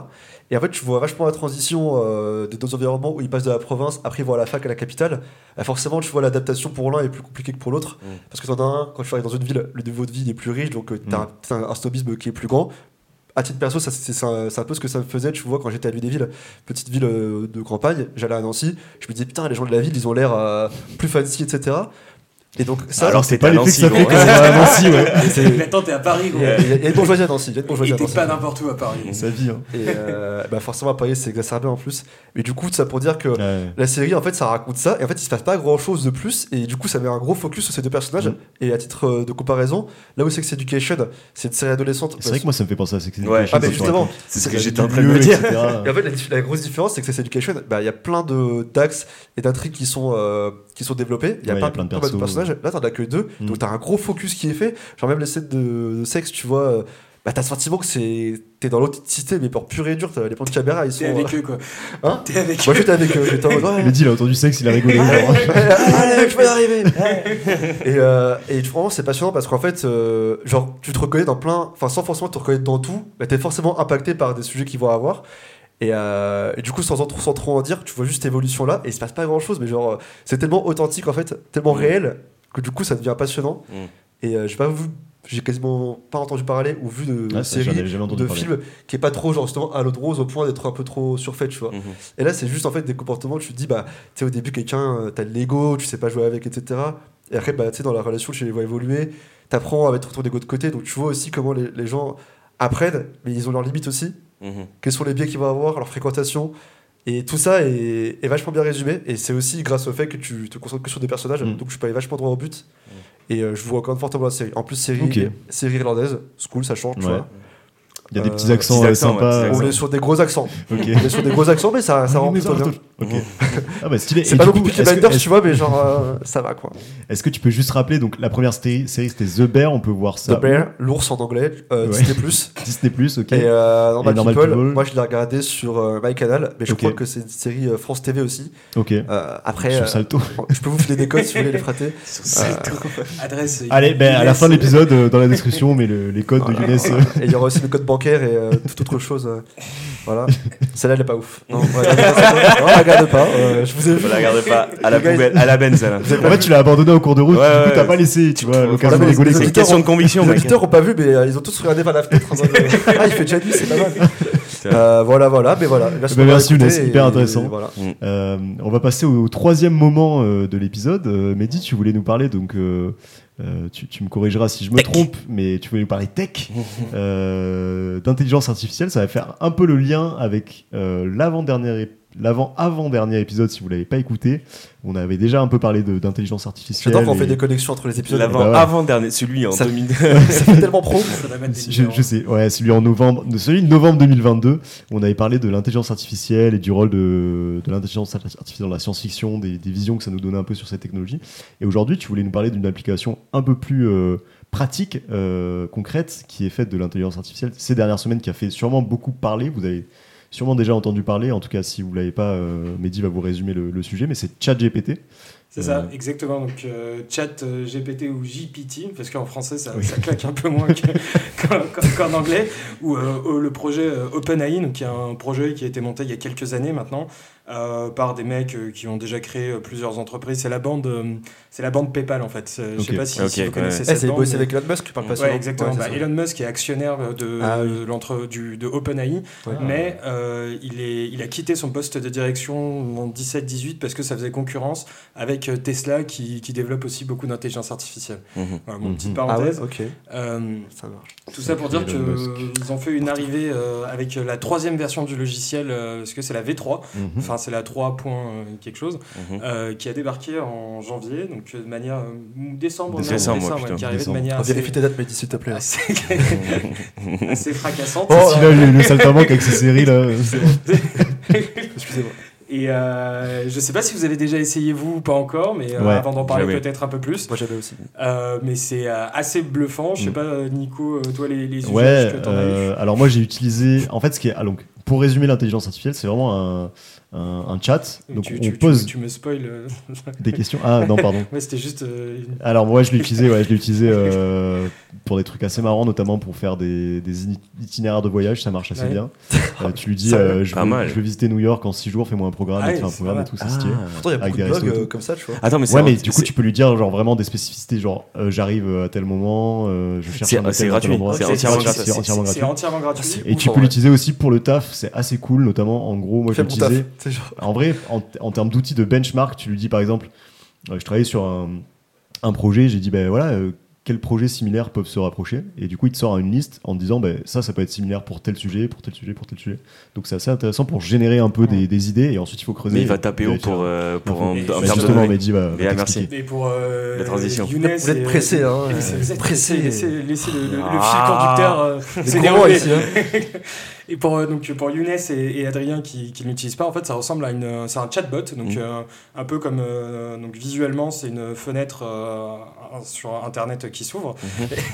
Et en fait, tu vois vachement la transition euh, des deux environnements où ils passent de la province, après ils vont à la fac, à la capitale. Et forcément, tu vois, l'adaptation pour l'un est plus compliquée que pour l'autre.
Mm.
Parce que t'en as un, quand tu arrives dans une ville, le niveau de vie est plus riche, donc tu
Mm.
as un, t'as un, un snobisme qui est plus grand. À titre perso, c'est un peu ce que ça me faisait, tu vois, quand j'étais à Lunéville, petite ville euh, de campagne, j'allais à Nancy, je me disais, putain, les gens de la ville, ils ont l'air euh, plus fancy, etc. Et donc, ça,
Alors,
c'est
c'était
pas
à
l'effet que ça
Nancy,
fait
gros.
quand on va à Nancy, ouais.
Mais attends, t'es à Paris, gros.
il y, a- il y a bourgeoisie à Nancy. Il y a une bourgeoisie
Et
à
t'es
Nancy.
pas n'importe où à Paris.
Sa vie, hein.
Et euh, bah forcément, à Paris, c'est exacerbé en plus. Mais du coup, ça pour dire que
Ouais.
la série, en fait, ça raconte ça. Et en fait, il se passe pas grand chose de plus. Et du coup, ça met un gros focus sur ces deux personnages.
Mm.
Et à titre euh, de comparaison, là où Sex Education, c'est une série adolescente.
C'est vrai que moi, ça me fait penser à Sex
Ouais.
Education.
Ah, mais
quand tu
justement,
racontes.
C'est ce
C'est
que j'étais en train de me dire.
Et en fait, la, la grosse différence, c'est que Sex Education, bah, il y a plein de d'axes et d'intrigues qui sont euh, qui sont développés. Il y a
Ouais,
pas,
il y a plein de
pas mal de
persos.
personnages. Là, t'en as que deux,
Mm.
donc t'as un gros focus qui est fait. Genre même les scènes de, de sexe, tu vois. euh, bah, t'as le sentiment que c'est t'es dans l'authenticité, mais pour pur et dur. t'as- Les plans de caméra, ils sont.
T'es avec
euh,
eux, quoi.
Hein
T'es avec
Moi,
eux.
j'étais avec eux. J'étais en mode. ouais,
Mais dis, il a entendu sexe, il a rigolé.
Allez, je vais y arriver. et, euh, et vraiment, c'est passionnant parce qu'en fait, euh, genre, tu te reconnais dans plein, enfin, sans forcément te reconnaître dans tout, bah, t'es forcément impacté par des sujets qu'ils vont avoir. Et, euh, et du coup, sans, en- sans trop en dire, tu vois juste cette évolution là, et il se passe pas grand chose, mais genre, c'est tellement authentique en fait, tellement
Mm.
réel, que du coup, ça devient passionnant.
Mm.
Et euh, j'ai pas vu, j'ai quasiment pas entendu parler ou vu de,
Ah,
séries de
parler.
films qui est pas trop, genre, justement, à l'eau de rose au point d'être un peu trop surfait, tu vois.
Mhm.
Et là, c'est juste en fait des comportements où tu te dis, bah, tu sais, au début, quelqu'un, euh, t'as de l'ego, tu sais pas jouer avec, etc. Et après, bah, tu sais, dans la relation, tu les vois évoluer, t'apprends à mettre ton ego de côté, donc tu vois aussi comment les, les gens apprennent, mais ils ont leurs limites aussi.
Mhm.
Quels sont les biais qu'ils vont avoir, leur fréquentation. Et tout ça est, est vachement bien résumé, et c'est aussi grâce au fait que tu te concentres que sur des personnages,
Mm.
donc je peux aller vachement droit au but. Et euh, je vous recommande fortement la série. En plus, série,
Ok.
série irlandaise, school, ça change, tu
Ouais.
vois.
Il y a des
Euh,
petits accents
petits accents, ouais,
sympas.
On
accents.
est sur des gros accents.
Ok.
On est sur des gros accents, mais ça, ça rend plutôt bien.
Ok. Ah bah stylé.
C'est pas
du
non plus Peaky Blinders, tu vois, mais genre, euh, ça va quoi.
Est-ce que tu peux juste rappeler donc la première série, série c'était The Bear, on peut voir ça.
The Bear, l'ours en anglais, euh,
Ouais.
Disney Plus.
Disney Plus, ok.
Et euh, Normal,
Et Normal
People,
People.
moi je l'ai regardé sur euh, MyCanal, mais je crois que c'est une série euh, France TV aussi.
ok.
Euh, après,
Sur
euh,
Salto.
je peux vous filer des codes si vous voulez les frater.
Adresse.
Allez, ben à la fin de l'épisode, euh, dans la description, le- les codes de. Younes. euh,
Et il y aura aussi le code bancaire et euh, toute autre chose. euh, voilà. Celle-là, elle est pas ouf. Non. Non, regarde pas. euh, je vous ai vu.
La regardez pas à la poubelle, à la
En fait, tu l'as abandonné au cours de route,
Ouais,
du coup,
ouais,
t'as
ouais.
pas laissé, tu vois, l'occasion de
les
C'est une question de conviction,
Les auditeurs ont pas vu, mais euh, ils ont tous regardé par la fenêtre. ah, il fait déjà nuit, c'est pas mal. Euh, voilà, voilà, mais voilà. Merci,
Bah, merci,
écouté
Younes,
et-
hyper intéressant.
et voilà.
Euh, on va passer au, au troisième moment euh, de l'épisode. Euh, Mehdi, tu voulais nous parler, donc tu, tu me corrigeras si je me trompe, mais tu voulais nous parler tech, euh, d'intelligence artificielle. Ça va faire un peu le lien avec euh, l'avant-dernier l'avant-avant-dernier épisode, si vous l'avez pas écouté. On avait déjà un peu parlé de- d'intelligence artificielle.
J'adore quand on
et-
fait des connexions entre les épisodes.
L'avant,
Bah ouais.
celui en
Ça-
2000.
Ça fait tellement pro.
Des
Je, je sais, ouais, celui en novembre, de celui de novembre 2022, on avait parlé de l'intelligence artificielle et du rôle de, de l'intelligence artificielle dans la science-fiction, des, des visions que ça nous donnait un peu sur cette technologie. Et aujourd'hui, tu voulais nous parler d'une application un peu plus euh, pratique, euh, concrète, qui est faite de l'intelligence artificielle ces dernières semaines, qui a fait sûrement beaucoup parler. Vous avez sûrement déjà entendu parler. En tout cas, si vous l'avez pas, euh, Mehdi va vous résumer le, le sujet, mais c'est ChatGPT.
C'est ça, exactement. Donc, euh, chat euh, GPT ou GPT, parce qu'en français, ça,
Oui.
ça claque un peu moins que- qu'en anglais, ou euh, euh, le projet euh, OpenAI, donc, qui est un projet qui a été monté il y a quelques années maintenant, euh, par des mecs euh, qui ont déjà créé euh, plusieurs entreprises. C'est la bande, euh, c'est la bande PayPal, en fait. Euh, Je sais pas si, vous
ouais.
connaissez
Eh,
cette
c'est
bande.
bossé
mais-
avec Elon Musk par le passé.
Ouais, exactement.
Ouais, c'est
Bah. Elon Musk est actionnaire de,
Ah oui.
de, l'entre- du, de OpenAI,
Ouais.
mais euh, il, est, il a quitté son poste de direction en 17-18 parce que ça faisait concurrence avec Tesla qui, qui développe aussi beaucoup d'intelligence artificielle.
Mhm.
Voilà, mon
Mhm.
petite
Ah ouais,
parenthèse.
ok.
Euh,
Ça marche.
tout ça pour dire
Musk.
qu'ils ont fait une arrivée euh, avec la troisième version du logiciel, euh, parce que c'est la V3,
Mhm.
enfin c'est la 3. point, euh, quelque chose,
Mhm.
euh, qui a débarqué en janvier, donc euh, de manière euh, décembre, non,
Décembre, ouais,
qui arrivait
décembre.
de manière assez,
vérifie tes dates, mais s'il te plaît.
assez, assez fracassante.
Oh,
celui-là, le, le saltimbanque avec ses séries là.
Excusez-moi.
Et euh, je sais pas si vous avez déjà essayé vous ou pas encore, mais euh,
Ouais,
avant d'en parler peut-être un peu plus.
Moi j'avais aussi.
Euh, mais c'est euh, assez bluffant. Je sais
Mm.
pas, Nico, toi les, les usages
Ouais,
que t'en as eu.
alors moi j'ai utilisé. En fait, ce qui est. ah, donc, pour résumer l'intelligence artificielle, c'est vraiment un, un, un chat. Donc
tu,
on
tu-
pose
tu, me spoil. euh.
des questions. Ah non, pardon.
ouais, c'était juste. euh, une-
Alors moi je l'ai utilisé, ouais, je l'ai utilisé euh, pour des trucs assez marrants, notamment pour faire des, itinéraires de voyage, ça marche assez
Ouais.
bien. Euh, tu lui dis,
Ça,
euh, je, veux, je veux visiter New York en 6 jours, fais-moi un programme,
Ah
fait un programme et tout, c'est
Ah.
stylé.
Pourtant, il y a
Avec
beaucoup de blogs
et
euh, comme ça, tu vois.
Attends, mais
Ouais, mais du coup tu peux lui dire genre vraiment des spécificités, genre j'arrive à tel moment, je cherche un hôtel
c'est gratuit,
endroit.
c'est entièrement
c'est-
gratuit.
C'est entièrement gratuit.
Ah,
Et tu peux l'utiliser aussi pour le taf, c'est assez cool, notamment en gros, moi je l'utilisais.
Genre.
En vrai, en, en termes d'outils de benchmark, tu lui dis par exemple, euh, je travaillais sur un, un projet, j'ai dit, ben voilà, euh, quels projets similaires peuvent se rapprocher? Et du coup, il te sort une liste en te disant, ben, ça, ça peut être similaire pour tel sujet, pour tel sujet, pour tel sujet. Donc c'est assez intéressant pour générer un peu des, des idées et ensuite il faut creuser.
Mais il va taper haut pour, euh, pour en, en termes de
justement,
données.
Mehdi va, va
Mais, ah, merci.
Et pour euh,
La transition.
Younes
Vous êtes pressé, hein, euh,
Vous êtes
pressé.
Laissez, laissez le, le- le
Ah.
fil conducteur euh,
C'est
se dérouler. Et pour, euh, donc, pour Younes et, et Adrien qui, qui ne l'utilisent pas, en fait, ça ressemble à une. C'est un chatbot, donc
Mhm.
euh, un peu comme. euh, donc visuellement, c'est une fenêtre euh, sur Internet qui s'ouvre,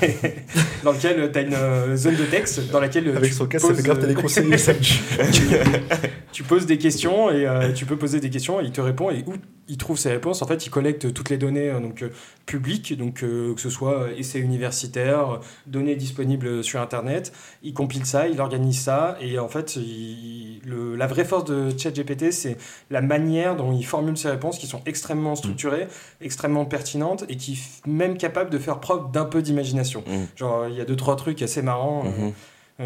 dans lequel tu as une euh, zone de texte dans laquelle
Avec
tu
son casque, ça fait grave téléconseiller.
tu poses des questions et euh, tu peux poser des questions et il te répond et où il trouve ses réponses. En fait il collecte toutes les données euh, donc euh, publiques donc euh, que ce soit essais universitaires données disponibles sur internet. Il compile ça il organise ça et en fait il- le- la vraie force de ChatGPT c'est la manière dont il formule ses réponses qui sont extrêmement structurées extrêmement pertinentes et qui même capable de faire preuve d'un peu d'imagination.
Mhm.
genre il y a deux trois trucs assez marrants euh,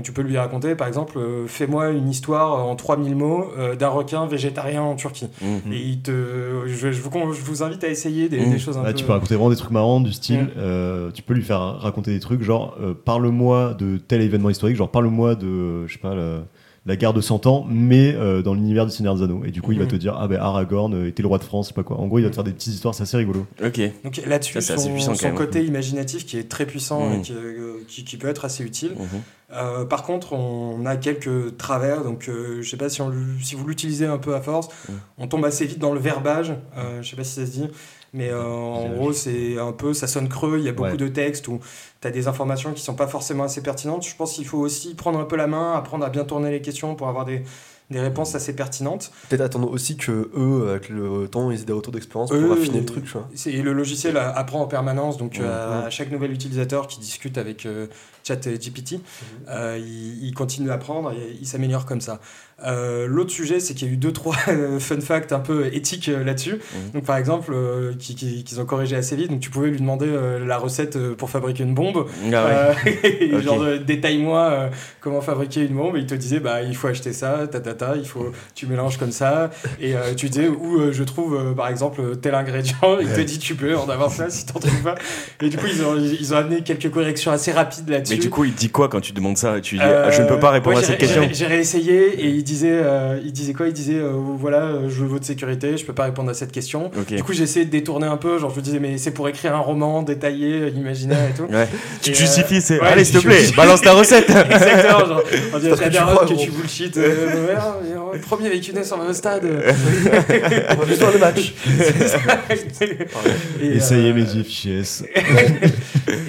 Tu peux lui raconter, par exemple, euh, fais-moi une histoire en 3000 mots euh, d'un requin végétarien en Turquie.
Mhm.
Et il te, je, je vous, je vous invite à essayer des,
Mm.
des choses un
Ouais,
peu.
Tu peux raconter vraiment des trucs marrants du style,
Mm.
euh, tu peux lui faire raconter des trucs genre euh, parle-moi de tel événement historique, genre parle-moi de, je sais pas, la, la guerre de 100 ans, mais euh, dans l'univers du Seigneur des Anneaux. Et du coup, il va
Mhm.
te dire, ah ben Aragorn euh, était le roi de France, je sais pas quoi. En gros, il va te faire des petites histoires, c'est assez rigolo.
Ok.
Donc là-dessus,
Ça, c'est assez
son,
puissant,
son côté imaginatif qui est très puissant et qui, euh, qui, qui peut être assez utile. Euh, par contre, on a quelques travers, donc euh, je sais pas si, on, si vous l'utilisez un peu à force, on tombe assez vite dans le verbage, euh, je sais pas si ça se dit, mais euh, en gros c'est un peu, ça sonne creux, il y a beaucoup
Ouais.
de textes où tu as des informations qui sont pas forcément assez pertinentes. Je pense qu'il faut aussi prendre un peu la main, apprendre à bien tourner les questions pour avoir des, des réponses assez pertinentes.
Peut-être attendre aussi que eux, avec le temps, ils aient des retours d'expérience pour affiner le truc. tu vois.
C'est- Et le logiciel apprend en permanence, donc euh, à chaque nouvel utilisateur qui discute avec ChatGPT, euh, il, il continue d'apprendre et il s'améliore comme ça. Euh, L'autre sujet, c'est qu'il y a eu deux trois fun facts un peu éthiques euh, là-dessus.
Mhm.
Donc par exemple, euh, qui- qui- qu'ils ont corrigé assez vite. Donc tu pouvais lui demander la recette pour fabriquer une bombe.
Ah ouais.
Genre, détaille-moi comment fabriquer une bombe. Et il te disait, bah, il faut acheter ça, ta, ta, ta, il faut, tu mélanges comme ça. Et tu disais où je trouve, par exemple, tel ingrédient. Il te dit, tu peux en avoir ça si t'en trouves pas. Et du coup, ils ont, ils ont amené quelques corrections assez rapides là-dessus.
Du coup, il dit quoi quand tu demandes ça? Tu dis
Euh,
ah, Je ne peux pas répondre
ouais,
à cette
j'ai-
question.
j'ai- réessayé et il disait, euh, il disait quoi? Il disait euh, voilà, euh, je veux votre sécurité, je peux pas répondre à cette question. Du coup, j'ai essayé de détourner un peu, genre je me disais mais c'est pour écrire un roman détaillé, euh, imaginaire et tout.
Ouais. Tu
Et,
te
euh,
justifies, c'est.
ouais,
Allez, s'il te plaît, balance ta recette.
Exactement, genre on dirait
que
que tu bullshit. Ouais, euh, premier avec une sur le stade.
On va juste voir le match.
et,
Essayez
euh,
mes fichiers S.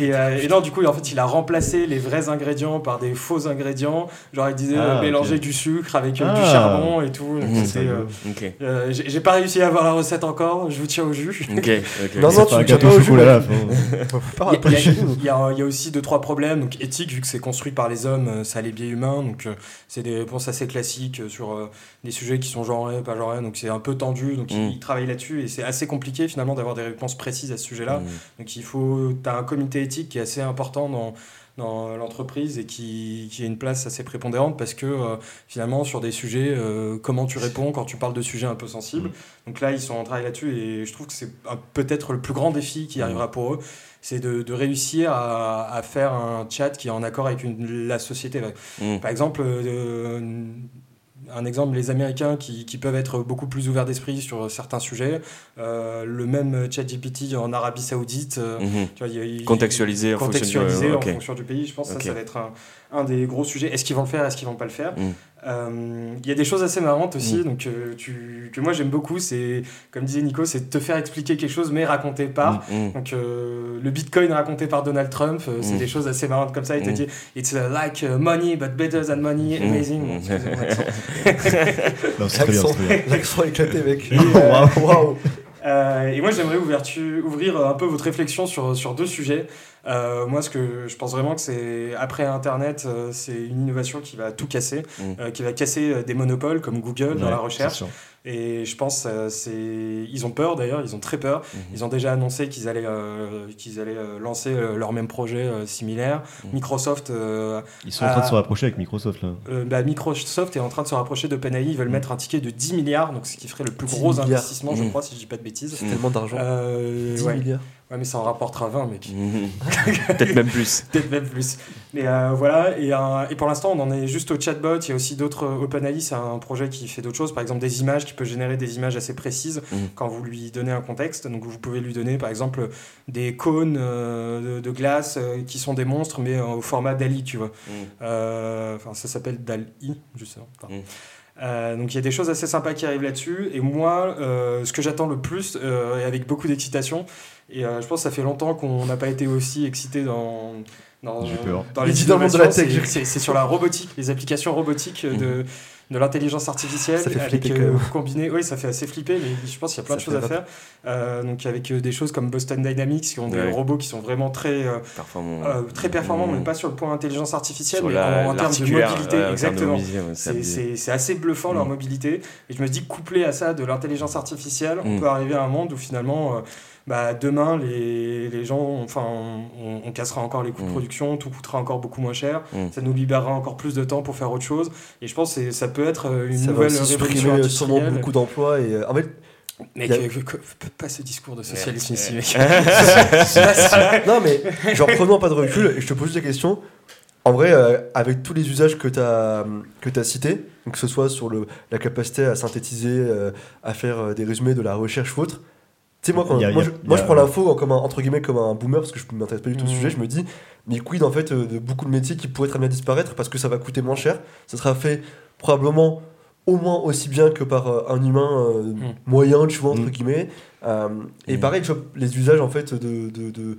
Et, euh, et non, du coup, en fait, il a remplacé les vrais ingrédients par des faux ingrédients. Genre, il disait
Ah,
euh, mélanger du sucre avec euh, du
Ah.
charbon et tout.
Mmh,
euh, euh, j'ai pas réussi à avoir la recette encore, je vous tiens au jus.
Ok, ok.
Non, non, tu tiens pas
au
jus,
Il y, a- aussi deux trois problèmes donc éthiques vu que c'est construit par les hommes ça a les biais humains donc c'est des réponses assez classiques sur euh, des sujets qui sont genrés pas genrés donc c'est un peu tendu donc
Mm.
ils, ils travaillent là-dessus et c'est assez compliqué finalement d'avoir des réponses précises à ce sujet-là
Mm.
donc il faut tu as un comité éthique qui est assez important dans dans l'entreprise et qui, qui a une place assez prépondérante parce que euh, finalement sur des sujets euh, comment tu réponds quand tu parles de sujets un peu sensibles donc là ils sont en travail là-dessus et je trouve que c'est peut-être le plus grand défi qui arrivera pour eux c'est de, de réussir à, à faire un chat qui est en accord avec une- la société.
Mm.
Par exemple, euh, un exemple, les Américains qui, qui peuvent être beaucoup plus ouverts d'esprit sur certains sujets. Euh, le même chat GPT en Arabie Saoudite. euh,
Mhm.
tu vois, il y a- il-
Contextualisé en fonction du-
contextualisé en
ok.
fonction du pays. Je pense que ça, ça va être un, un des gros sujets. Est-ce qu'ils vont le faire? Est-ce qu'ils vont pas le faire?
Mm.
Euh, Il y a des choses assez marrantes aussi
Mm.
donc, euh, tu, que moi j'aime beaucoup. C'est, comme disait Nico, c'est de te faire expliquer quelque chose mais raconté par.
Mm.
Donc euh, le Bitcoin raconté par Donald Trump, euh, c'est
Mm.
des choses assez marrantes comme ça. Il te
Mm.
dit It's like uh, money but better than money,
Mm.
amazing.
Mm.
L'accent éclaté, mec.
Waouh.
Euh, et moi j'aimerais ouvrir un peu votre réflexion sur, sur deux sujets. Euh, moi ce que je pense vraiment que c'est après Internet, euh, c'est une innovation qui va tout casser,
Mm.
qui va casser des monopoles comme Google dans la recherche. Et je pense euh, c'est ils ont peur d'ailleurs, ils ont très peur.
Mhm.
Ils ont déjà annoncé qu'ils allaient euh, qu'ils allaient euh, lancer euh, leur même projet euh, similaire.
Mhm.
Microsoft euh,
Ils sont en train de se rapprocher avec Microsoft là.
euh, bah, Microsoft est en train de se rapprocher d'OpenAI, ils veulent
Mhm.
mettre un ticket de 10 milliards, donc ce qui ferait le plus
10
gros
milliards.
investissement, je crois, si je dis pas de bêtises.
C'est tellement d'argent.
Euh,
10
ouais.
milliards.
Ouais, mais ça en rapportera 20, mec.
Peut-être même plus.
Peut-être même plus. Mais euh, voilà, et, euh, et pour l'instant, on en est juste au chatbot. Il y a aussi d'autres. OpenAI, c'est un projet qui fait d'autres choses. Par exemple, des images, qui peut générer des images assez précises
Mhm.
quand vous lui donnez un contexte. Donc, vous pouvez lui donner, par exemple, des cônes euh, de, de glace euh, qui sont des monstres, mais euh, au format DALI, tu vois. Euh, Enfin, ça s'appelle DALI, justement. Pardon.
Mhm.
Euh, donc il y a des choses assez sympas qui arrivent là-dessus. Et moi, euh, ce que j'attends le plus, euh, et avec beaucoup d'excitation, et euh, je pense que ça fait longtemps qu'on n'a pas été aussi excité dans, dans, dans les
dit dans le monde de la
innovations,
tech.
c'est- sur la robotique, les applications robotiques de, de l'intelligence artificielle.
Ça fait
avec,
flipper,
euh, combiné, oui, ça fait assez flipper, mais je pense qu'il y a plein de choses à faire. Euh, donc avec euh, des choses comme Boston Dynamics, qui ont des robots qui sont vraiment très, euh,
Performant.
euh, très performants,
Mhm.
mais pas sur le point intelligence artificielle,
Sur
mais
la-
en, en termes de mobilité. exactement.
c'est
assez bluffant leur
Mm.
mobilité. Et je me dis, couplé à ça de l'intelligence artificielle, on peut arriver à un monde où finalement, euh, bah, demain, les, les gens, enfin, on, on cassera encore les coûts de
Mm.
production, tout coûtera encore beaucoup moins cher,
Mm.
ça nous libérera encore plus de temps pour faire autre chose. Et je pense que ça peut être euh, une
Ça va
nouvelle
aussi
révolution
supprimer sûrement beaucoup d'emplois. Et, euh, en fait,
Mec,
a-
euh, pas ce discours de socialisme ici, mec.
non, mais genre, prenons pas de recul et je te pose des questions. En vrai, euh, avec tous les usages que tu as, que as cités, que ce soit sur le, la capacité à synthétiser, euh, à faire euh, des résumés de la recherche ou autre, tu sais, moi, quand-
a-
moi,
a-
je,
il y
moi,
a-
je prends l'info comme un, entre guillemets comme un boomer parce que je ne m'intéresse pas du tout au
Mhm.
sujet. Je me dis, mais quid en fait euh, de beaucoup de métiers qui pourraient très bien disparaître parce que ça va coûter moins cher. Ça sera fait probablement au moins aussi bien que par euh, un humain euh,
Mhm.
moyen, tu vois, entre
Mhm.
guillemets. Euh, et pareil, tu vois, les usages en fait de, de, de-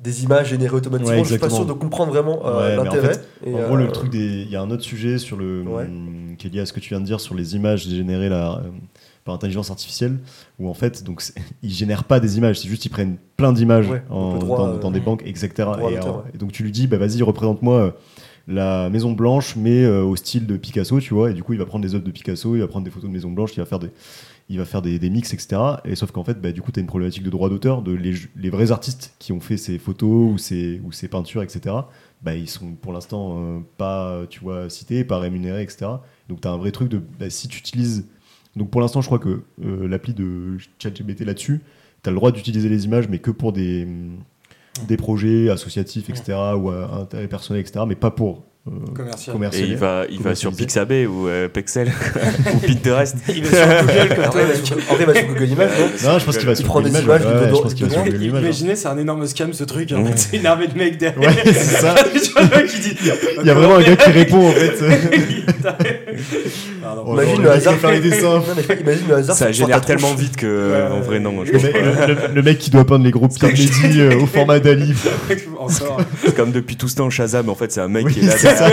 des images générées automatiquement,
Ouais,
je suis pas sûr de comprendre vraiment euh,
Ouais, mais en
l'intérêt.
fait, En gros,
euh,
le truc des. Il y a un autre sujet sur le.
Ouais.
qui est lié à ce que tu viens de dire sur les images générées là, euh, par intelligence artificielle, où en fait, donc, ils génèrent pas des images, c'est juste ils prennent plein d'images
Ouais, droit,
dans, des
euh,
banques, etc. Et,
d'auteur,
euh,
ouais.
et donc tu lui dis, bah vas-y, représente-moi euh, la Maison Blanche, mais euh, au style de Picasso, tu vois. Et du coup, il va prendre les œuvres de Picasso, il va prendre des photos de Maison Blanche, il va faire des. Il va faire des, des mix, etc. Et sauf qu'en fait, bah, du coup, tu as une problématique de droit d'auteur, de les, les vrais artistes qui ont fait ces photos ou ces, ou ces peintures, etc bah, ils sont pour l'instant euh, pas tu vois cités, pas rémunérés, etc. Donc tu as un vrai truc de bah, si tu utilises. Donc pour l'instant, je crois que euh, l'appli de ChatGPT là-dessus, tu as le droit d'utiliser les images, mais que pour des, des projets associatifs, etc. ou à intérêt personnel, etc. Mais pas pour euh,
Commercial.
Et
commercial.
il va, il va sur. Pixabay ou euh, Pexel ou Pinterest.
Il va sur Google comme
en
toi,
vrai,
mec.
en vrai, il va sur Google Images, non
Non, je pense qu'il va sur
prend des
Google
images,
je pense qu'il va sur
dedans,
Google Images.
Imaginez, c'est un énorme scam ce truc.
Mmh.
Fait, c'est une armée de mecs derrière.
Ouais, c'est ça.
Tu vois le mec qui dit.
Il y a vraiment un gars qui répond en fait.
Pardon.
Imagine le hasard. imagine le hasard.
Ça génère tellement vite que en vrai non. je
Le mec, qui doit peindre les gros Pierre Mehdi euh, au format d'Ali.
Encore.
C'est comme depuis tout ce temps Shazam en fait c'est un mec
Oui,
qui est là
c'est ça.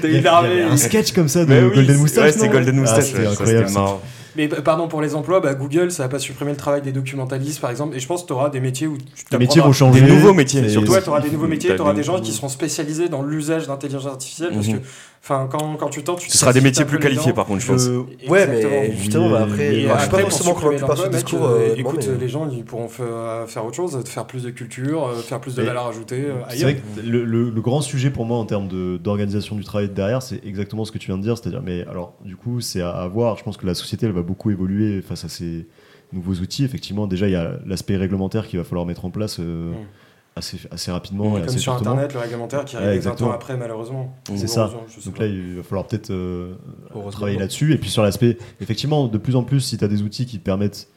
c'est
un sketch comme ça de
oui,
Golden
c'est-
Moustache.
ouais,
non
Golden
Ah,
Moustache. ça,
incroyable.
c'était
ça.
marrant.
Mais p- pardon pour les emplois, bah, Google ça va pas supprimer le travail des documentalistes par exemple. Et je pense que tu auras des métiers où tu
Les métiers vont changer.
Des nouveaux métiers,
C'est-
surtout.
Tu auras des nouveaux métiers, tu auras
des-
gens qui seront spécialisés dans l'usage d'intelligence artificielle parce
Mhm.
que enfin, quand, quand tu tentes, tu
Ce sera des métiers plus qualifiés par contre je pense.
Euh, ouais, mais justement, bah, après,
Et
bah, je suis pas forcément convaincu par ce discours.
euh,
euh,
écoute, les gens ils pourront faire, autre chose, faire plus de culture, euh, faire plus de valeur ajoutée euh,
C'est vrai que le, le- le grand sujet pour moi en termes de- d'organisation du travail derrière, c'est exactement ce que tu viens de dire. C'est-à-dire, mais alors, du coup, c'est à, à voir. Je pense que la société, elle va beaucoup évoluer face à ces nouveaux outils. Effectivement, déjà, il y a l'aspect réglementaire qu'il va falloir mettre en place euh,
Mm.
Assez, assez rapidement. et
Comme
assez
sur
fortement.
Internet, le réglementaire qui arrive 20
exactement.
ans après, malheureusement.
C'est ça. Donc là, il va falloir peut-être euh, travailler là-dessus. Et puis sur l'aspect, effectivement, de plus en plus, si tu as des outils qui te permettent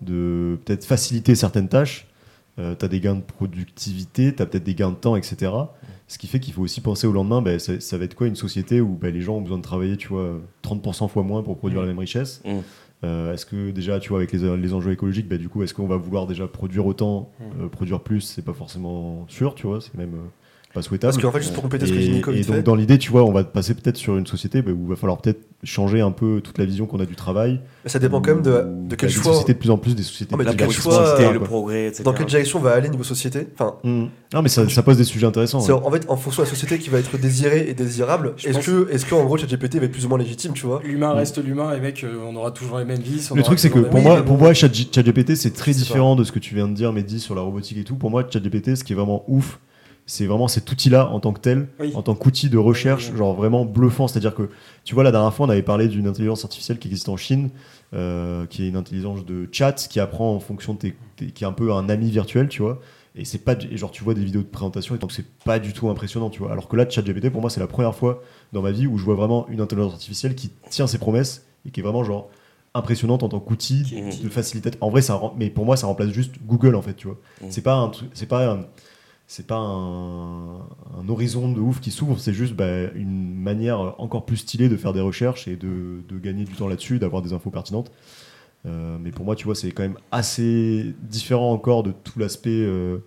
de peut-être faciliter certaines tâches, tu as des gains de productivité, tu as peut-être des gains de temps, etc. Ce qui fait qu'il faut aussi penser au lendemain, ben, ça, ça va être quoi une société où ben, les gens ont besoin de travailler tu vois, 30% fois moins pour produire
Mm.
la même richesse
Mm.
Euh, Est-ce que déjà, tu vois, avec les, les enjeux écologiques, ben, du coup, est-ce qu'on va vouloir déjà produire autant,
Mm.
euh, produire plus C'est pas forcément sûr, tu vois, c'est même euh, pas souhaitable.
Parce qu'en fait, juste pour compléter ce que j'ai Nico
et donc
fait,
dans l'idée, tu vois, on va passer peut-être sur une société bah, où il va falloir peut-être changer un peu toute la vision qu'on a du travail.
ça dépend quand même de, de quel
des
choix.
sociétés de plus en plus des sociétés
Non, mais
de
quel choix,
etc.,
le progrès etc.
Dans quelle direction on va aller niveau société Enfin,
Mm. Non, mais ça, ça pose des sujets intéressants.
c'est
ouais.
en fait en fonction de la société qui va être désirée et désirable. Est-ce
pense-
que, est-ce que en gros, ChatGPT va être plus ou moins légitime, tu vois
L'humain
Mm.
reste l'humain et mec, euh, on aura toujours les mêmes vies.
Le truc, c'est que pour moi, pour moi, Chat- ChatGPT, c'est très différent de ce que tu viens de dire, Mehdi, sur la robotique et tout. Pour moi, ChatGPT, ce qui est vraiment ouf, c'est vraiment cet outil-là en tant que tel,
Oui.
en tant qu'outil de recherche,
Oui, oui.
genre vraiment bluffant. C'est-à-dire que, tu vois, la dernière fois, on avait parlé d'une intelligence artificielle qui existe en Chine, euh, qui est une intelligence de chat qui apprend en fonction de tes, tes- qui est un peu un ami virtuel, tu vois. Et c'est pas, et genre tu vois des vidéos de présentation et donc c'est pas du tout impressionnant, tu vois. Alors que là, ChatGPT, pour moi, c'est la première fois dans ma vie où je vois vraiment une intelligence artificielle qui tient ses promesses et qui est vraiment genre impressionnante en tant qu'outil de facilitateur. En vrai, ça, mais pour moi, ça remplace juste Google en fait, tu vois.
Mhm.
C'est pas un truc, c'est pas un- c'est pas un, horizon de ouf qui s'ouvre, c'est juste bah, une manière encore plus stylée de faire des recherches et de, gagner du temps là-dessus, d'avoir des infos pertinentes. Euh, mais pour moi, tu vois, c'est quand même assez différent encore de tout l'aspect euh,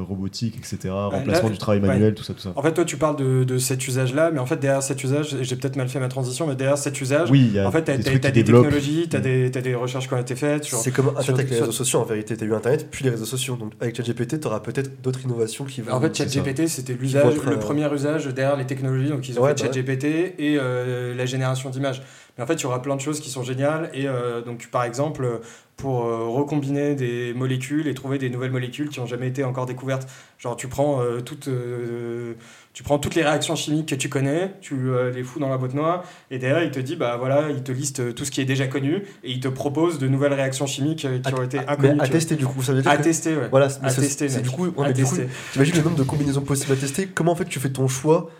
robotique, etc., remplacement
là,
du travail
ouais.
manuel, tout ça, tout ça.
En fait, toi, tu parles de, de cet usage-là, mais en fait, derrière cet usage, j'ai peut-être mal fait ma transition, mais derrière cet usage,
Oui, il y a
en fait, t'as
des qui
des technologies, t'as des, t'as des recherches qui ont été faites sur.
C'est comme Internet
sur-
avec les réseaux sociaux en vérité. T'as eu Internet puis les réseaux sociaux. Donc avec ChatGPT, t'auras peut-être d'autres innovations qui vont.
En fait. ChatGPT, c'était l'usage, le
euh,
premier usage derrière les technologies. Donc, ils ont
Ouais,
fait
bah ouais.
ChatGPT et euh, la génération d'images. Mais en fait, il y aura plein de choses qui sont géniales. Et euh, donc, par exemple, pour euh, recombiner des molécules et trouver des nouvelles molécules qui n'ont jamais été encore découvertes. Genre, tu prends, euh, toutes, euh, tu prends toutes les réactions chimiques que tu connais, tu euh, les fous dans la boîte noire, et derrière, il te dit, bah voilà, il te liste tout ce qui est déjà connu, et il te propose de nouvelles réactions chimiques qui ont été inconnues.
à tester du coup, ça veut dire
À
que-
tester, ouais.
Voilà,
À tester,
c'est du coup, ouais, t'imagines le nombre de combinaisons possibles à tester? Comment en fait tu fais ton choix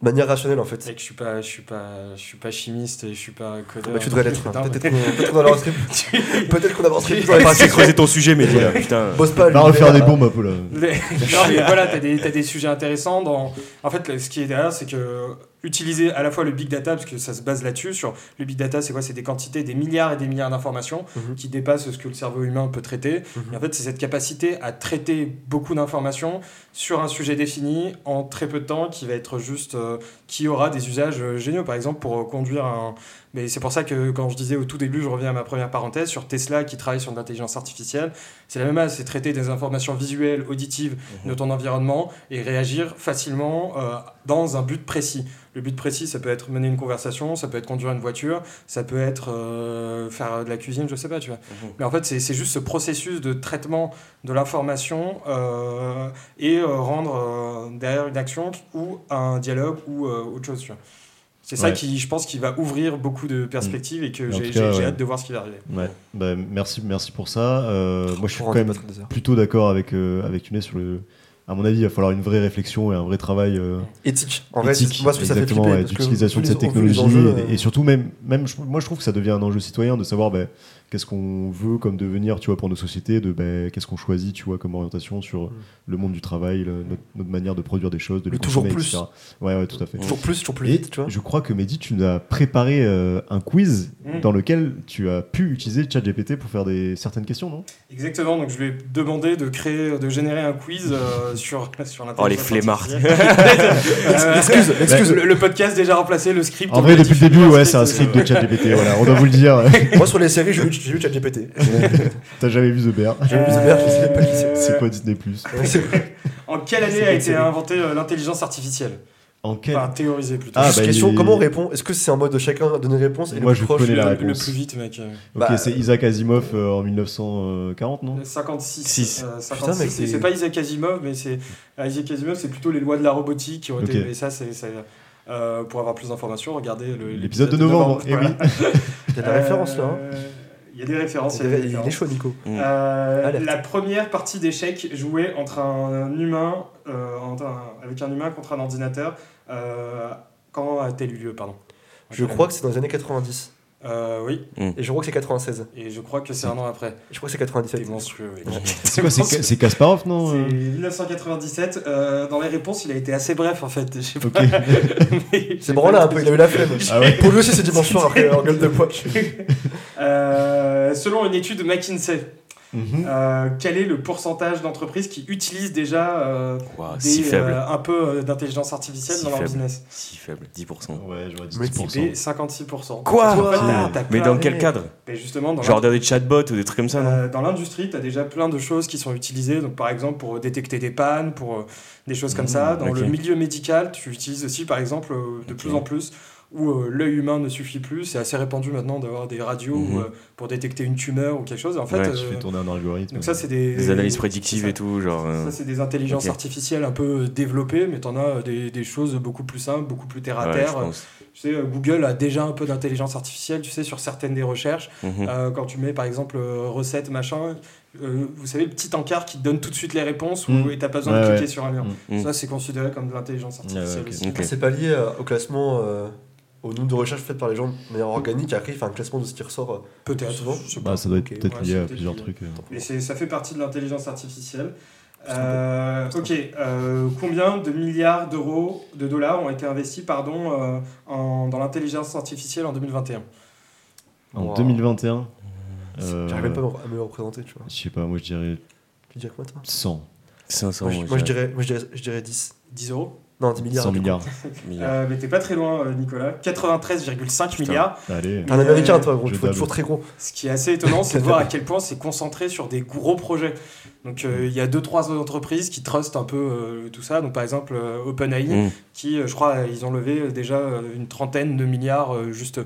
de manière rationnelle en fait
C'est que je suis pas, je suis pas, je suis pas chimiste et je suis pas codeur.
Bah, Tu devrais l'être. hein. Peut-être qu'on peut-être qu'on avancerait peut-être qu'on avancerait plus les
pas assez creusé ton sujet, mais dis là, putain.
Bosse pas.
Va refaire des bombes un peu là.
Les- non, mais voilà, t'as des, t'as des sujets intéressants. Dans... En fait, ce qui est derrière, c'est que utiliser à la fois le big data, parce que ça se base là-dessus, sur le big data, c'est quoi? C'est des quantités, des milliards et des milliards d'informations
Mhm.
qui dépassent ce que le cerveau humain peut traiter.
Mhm.
Et en fait, c'est cette capacité à traiter beaucoup d'informations sur un sujet défini en très peu de temps qui va être juste. euh, qui aura des usages euh, géniaux, par exemple, pour euh, conduire un. Mais c'est pour ça que quand je disais au tout début, je reviens à ma première parenthèse, sur Tesla qui travaille sur de l'intelligence artificielle, c'est la même base, c'est traiter des informations visuelles, auditives de ton environnement et réagir facilement euh, dans un but précis. Le but précis, ça peut être mener une conversation, ça peut être conduire une voiture, ça peut être euh, faire de la cuisine, je sais pas, tu vois.
Mhm.
Mais en fait, c'est juste ce processus de traitement de l'information euh, et rendre derrière une action ou un dialogue ou autre chose, tu vois. C'est ça
Ouais.
qui, je pense, qui va ouvrir beaucoup de perspectives et que j'ai
ouais.
hâte de voir ce qui va arriver.
Ouais. Bah, merci, merci pour ça. Euh, moi, je suis quand même plutôt d'accord avec euh, avec sur le. À mon avis, il va falloir une vraie réflexion et un vrai travail. euh,
Éthique. En vrai, moi ce que ça fait
d'utilisation de cette technologie et,
euh,
et surtout même, même moi je trouve que ça devient un enjeu citoyen de savoir ben, qu'est-ce qu'on veut comme devenir tu vois pour nos sociétés de ben, qu'est-ce qu'on choisit tu vois comme orientation sur
Mm.
le monde du travail le- notre, notre manière de produire des choses de les
Mais toujours
consommer,
plus.
etc. ouais ouais tout à fait
Toujours plus, toujours plus
et
vite, tu vois.
je crois que Mehdi tu nous as préparé euh, un quiz
Mm.
dans lequel tu as pu utiliser ChatGPT pour faire des certaines questions non?
Exactement, donc je lui ai demandé de créer, de générer un quiz euh, sur, sur
Oh, les flemmards.
artificielle. Euh,
Excuse, excuse.
Le, le podcast déjà remplacé, le script.
en
on
vrai depuis le début ouais c'est un
script,
de ChatGPT voilà on doit vous le dire
Moi sur les séries, vu j'ai vu ChatGPT.
t'as jamais vu The Bear
J'ai vu The Bear, je sais pas qui c'est.
c'est quoi Disney Plus
En quelle année a été inventée euh, l'intelligence artificielle?
En quel
Enfin, théorisée plutôt.
Ah,
Juste
bah,
question,
est-
comment on répond? Est-ce que c'est en mode de chacun donner une réponse et
Moi,
le
je
proche
connais la
le,
réponse.
le plus vite, mec. euh,
Ok,
Bah,
c'est Isaac Asimov euh, en 1940, non?
56.
Six.
euh,
Putain,
56.
mec,
c'est pas Isaac Asimov, mais c'est Isaac Asimov, c'est plutôt les lois de la robotique qui ont été.
Ok.
Mais ça, c'est. euh, pour avoir plus d'informations, regardez
L'épisode de novembre, eh
Voilà.
oui.
Il y a de la référence là. hein.
Euh, Il y a des références.
Il
y a des
est- il est
références.
chaud, Nico.
Euh,
Alerte.
la première partie d'échecs jouée entre un humain, euh, entre un- avec un humain contre un ordinateur, euh, quand a-t-elle eu lieu, pardon?
Je crois que c'est dans les années 90.
Euh, oui,
Et je crois que c'est 96.
et je crois que c'est un an après.
Je crois que c'est
C'est
97.
monstrueux. oui.
C'est quoi C'est c'est Kasparov, non
C'est
euh
1997. euh, dans les réponses, il a été assez bref en fait. Je sais pas. Mais-
C'est là, un peu, il a eu la flemme.
Ah ouais
Pour lui aussi, c'est dimanche soir après en gueule de bois.
Euh, selon une étude de McKinsey,
Mhm.
euh, quel est le pourcentage d'entreprises qui utilisent déjà euh,
Waouh,
des,
si faible.
euh, un peu euh, d'intelligence artificielle
Si
dans leur
faible.
business?
Si faible, 10%.
Ouais, j'aurais dit
Mais
10%.
Et 56%.
Quoi?
En fait,
Mais dans quel cadre?
Mais justement, dans
Genre des chatbots ou des trucs comme ça, non?
Euh, dans l'industrie, tu as déjà plein de choses qui sont utilisées, donc par exemple pour détecter des pannes, pour euh, des choses comme
Mmh,
ça. Dans
ok.
le milieu médical, tu utilises aussi par exemple euh, de plus en plus où euh, l'œil humain ne suffit plus. C'est assez répandu maintenant d'avoir des radios
Mhm.
euh, pour détecter une tumeur ou quelque chose. En fait,
Ouais,
euh,
fait tourner un algorithme.
donc ça, c'est des,
Des analyses prédictives
ça.
et tout, genre. euh,
Ça, c'est des intelligences artificielles un peu développées, mais t'en as des, des choses beaucoup plus simples, beaucoup plus terre à terre. Tu sais, Google a déjà un peu d'intelligence artificielle, tu sais, sur certaines des recherches.
Mhm.
Euh, quand tu mets par exemple recette, machin, euh, vous savez, le petit encart qui te donne tout de suite les réponses où,
Mm.
et t'as pas besoin
Ouais,
de cliquer
ouais.
sur un lien.
Mm.
Ça, c'est considéré comme de l'intelligence artificielle
Ouais, ouais, ok.
aussi.
Ok.
C'est pas lié euh, au classement, euh, au nombre de recherches faites par les gens de manière organique. Après, il fait un classement de ce qui ressort. euh,
Peut-être.
Souvent.
je sais
Bah, ça doit être peut-être
Ouais,
lié
c'est
à plusieurs
lié.
trucs. euh.
Mais c'est- ça fait partie de l'intelligence artificielle. Euh, ok, euh, combien de milliards d'euros, de dollars ont été investis pardon, euh, en- dans l'intelligence artificielle en 2021
En
Wow.
2021, euh,
J'arrive même pas à me le représenter, tu vois.
je sais pas, moi je dirais
Tu dirais quoi, toi?
100.
500,
moi, je,
moi,
moi, je
dirais.
dirais, moi, je dirais, je dirais 10.
10 euros
Non, 10 milliards.
100
du coup.
milliards.
milliards.
euh, Mais t'es pas très loin, euh, Nicolas. 93,5
Putain.
milliards.
Allez.
T'es un américain, toi, gros.
Je
Tu
tape.
toujours très gros.
Ce qui est assez étonnant, c'est de voir à quel point c'est concentré sur des gros projets. Donc euh, il y a deux trois entreprises qui trustent un peu euh, tout ça. Donc par exemple euh, OpenAI,
Mm.
qui, euh, je crois, ils ont levé déjà une trentaine de milliards euh, juste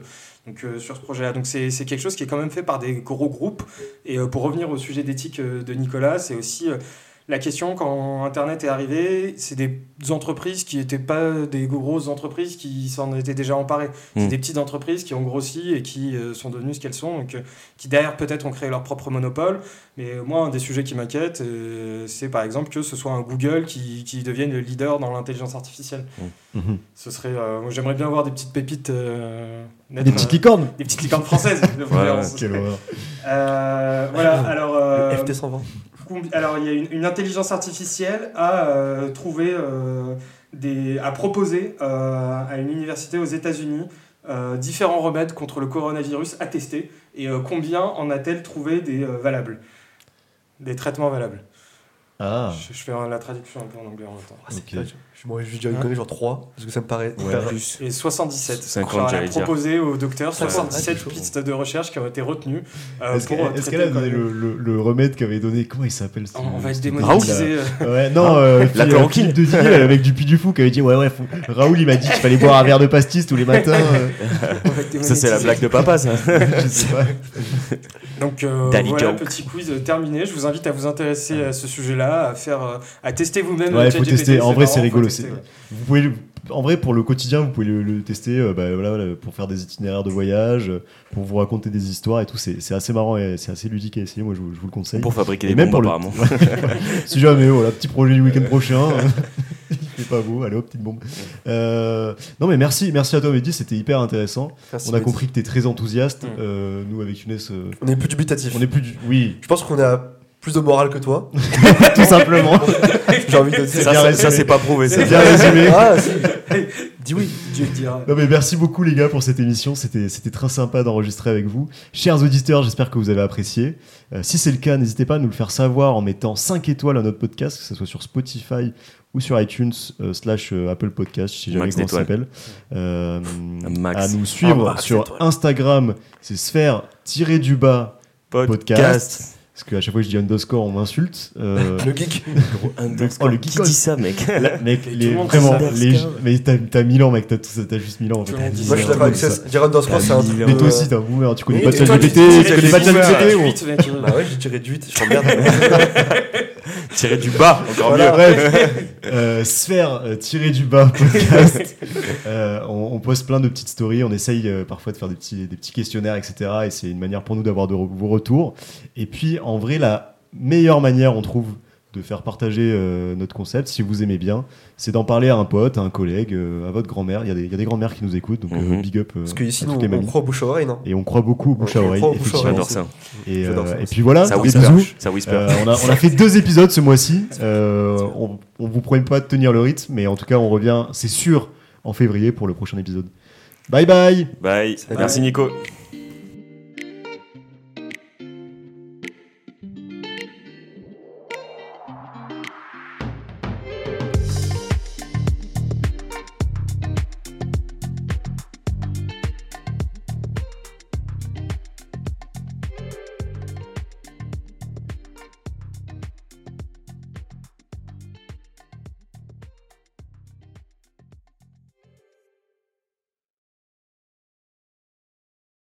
donc, euh, sur ce projet-là. Donc c'est c'est quelque chose qui est quand même fait par des gros groupes. Et euh, pour revenir au sujet d'éthique euh, de Nicolas, c'est aussi euh, la question quand Internet est arrivé, c'est des entreprises qui n'étaient pas des grosses entreprises qui s'en étaient déjà emparées. C'est
Mm.
des petites entreprises qui ont grossi et qui euh, sont devenues ce qu'elles sont, donc, qui derrière peut-être ont créé leur propre monopole. Mais euh, moi, un des sujets qui m'inquiète, euh, c'est par exemple que ce soit un Google qui, qui devienne le leader dans l'intelligence artificielle.
Mhm.
Ce serait, euh, j'aimerais bien voir des petites pépites, euh, naître,
Des petites
euh,
licornes
des petites licornes françaises. de.
Quelle horreur.
Euh, voilà, alors. euh,
Le FT120.
Combi- Alors, il y a une, intelligence artificielle a euh, euh, proposé euh, à une université aux États-Unis différents remèdes contre le coronavirus à tester. Et combien en a-t-elle trouvé des valables? Des traitements valables
Ah,
je, je fais la traduction un peu en anglais en même temps.
Ah, c'est
Ok.
vrai, je- je dire une connerie, genre 3, parce que ça me paraît.
Ouais.
hyper-
Plus.
Et 77.
50,
Alors, elle a
j'allais dire.
proposé au docteur
Ouais,
77
c'est chaud.
pistes de recherche qui ont été retenues. euh,
Est-ce
pour,
qu'elle
euh,
a donné le, le- le remède qu'avait donné Comment il s'appelle ce-
On, on va être
ce-
démonétisé. euh,
Raoul Ouais, non, euh,
La chloroquine.
Philippe de Dieu, avec du Puy du Fou qui avait dit Ouais, ouais, faut- Raoul il m'a dit qu'il fallait boire un verre de pastis tous les matins. euh,
Ça, c'est la blague de papa, ça.
je sais pas.
Donc euh, voilà, petit quiz euh, terminé. Je vous invite à vous intéresser à ce sujet-là, à faire, euh, à tester vous-même.
Ouais,
le
faut tester. En vrai, c'est rigolo.
tester,
c'est-
ouais.
Vous pouvez, en vrai, pour le quotidien, vous pouvez le, le tester euh, bah, voilà, voilà, pour faire des itinéraires de voyage, euh, pour vous raconter des histoires et tout. C'est assez marrant et c'est assez ludique à essayer. Moi, je vous, je vous le conseille.
Pour fabriquer
Et
des
même
bombes,
pour le-
apparemment.
si jamais, voilà, petit projet du week-end prochain. Il fait pas beau, allez hop, petite bombe. Euh, non mais merci, merci à toi Mehdi, c'était hyper intéressant.
Merci,
on a
Mehdi.
compris que tu es très enthousiaste.
Mm.
Euh, nous avec Younes, euh,
On est plus dubitatif.
on est plus du... Oui,
Je pense qu'on a plus de morale que toi.
tout simplement.
J'ai envie de dire.
Ça, c'est pas prouvé.
C'est bien résumé.
Ah. Dis oui.
Dieu le dira.
Non mais merci beaucoup les gars pour cette émission, c'était c'était très sympa d'enregistrer avec vous. Chers auditeurs, j'espère que vous avez apprécié. Euh, si c'est le cas, n'hésitez pas à nous le faire savoir en mettant 5 étoiles à notre podcast, que ce soit sur Spotify ou sur iTunes euh, slash euh, Apple Podcast, si jamais comment ça s'appelle. Euh. À nous suivre
max
sur. Instagram, c'est sphère tiré du bas
Podcast.
Parce qu'à chaque fois que je dis underscore, on m'insulte. Euh,
Le geek.
Oh, le
Qui
geekos.
dit ça, mec
là, mec, les-
le
vraiment, les, mais t'as t'as 1000 ans, mec, t'as tout ça, t'as juste 1000 ans. En fait.
Moi, je suis d'accord avec ça. Dire underscore, c'est un truc.
Mais toi aussi, t'es un boomer, tu connais pas de ChatGPT,
tu-
connais pas ChatGPT.
Bah ouais, j'ai tiré du 8. Je t'emmerde.
Tirer du bas, encore
Voilà.
mieux.
Bref, euh, sphère euh, tiré du bas podcast. Euh, on, on poste plein de petites stories, on essaye euh, parfois de faire des petits, des petits questionnaires, etc. Et c'est une manière pour nous d'avoir de re- vos retours. Et puis, en vrai, la meilleure manière, on trouve, de faire partager euh, notre concept, si vous aimez bien, c'est d'en parler à un pote, à un collègue, euh, à votre grand-mère. Il y a des, il y a des grand-mères qui nous écoutent, donc euh,
Mhm.
big up. euh,
Parce qu'ici,
à
nous,
toutes les
on
mamies.
croit bouche à oreille, non
Et on croit beaucoup au bouche à
On
oreille.
J'adore ça.
Et, euh,
ça
puis voilà,
Ça
des
whisper.
bisous.
Ça whisper.
Euh, on, a, on a fait deux épisodes ce mois-ci. Euh, on, on vous promet pas de tenir le rythme, mais en tout cas, on revient, c'est sûr, en février pour le prochain épisode. Bye bye
Bye. Merci, Nico.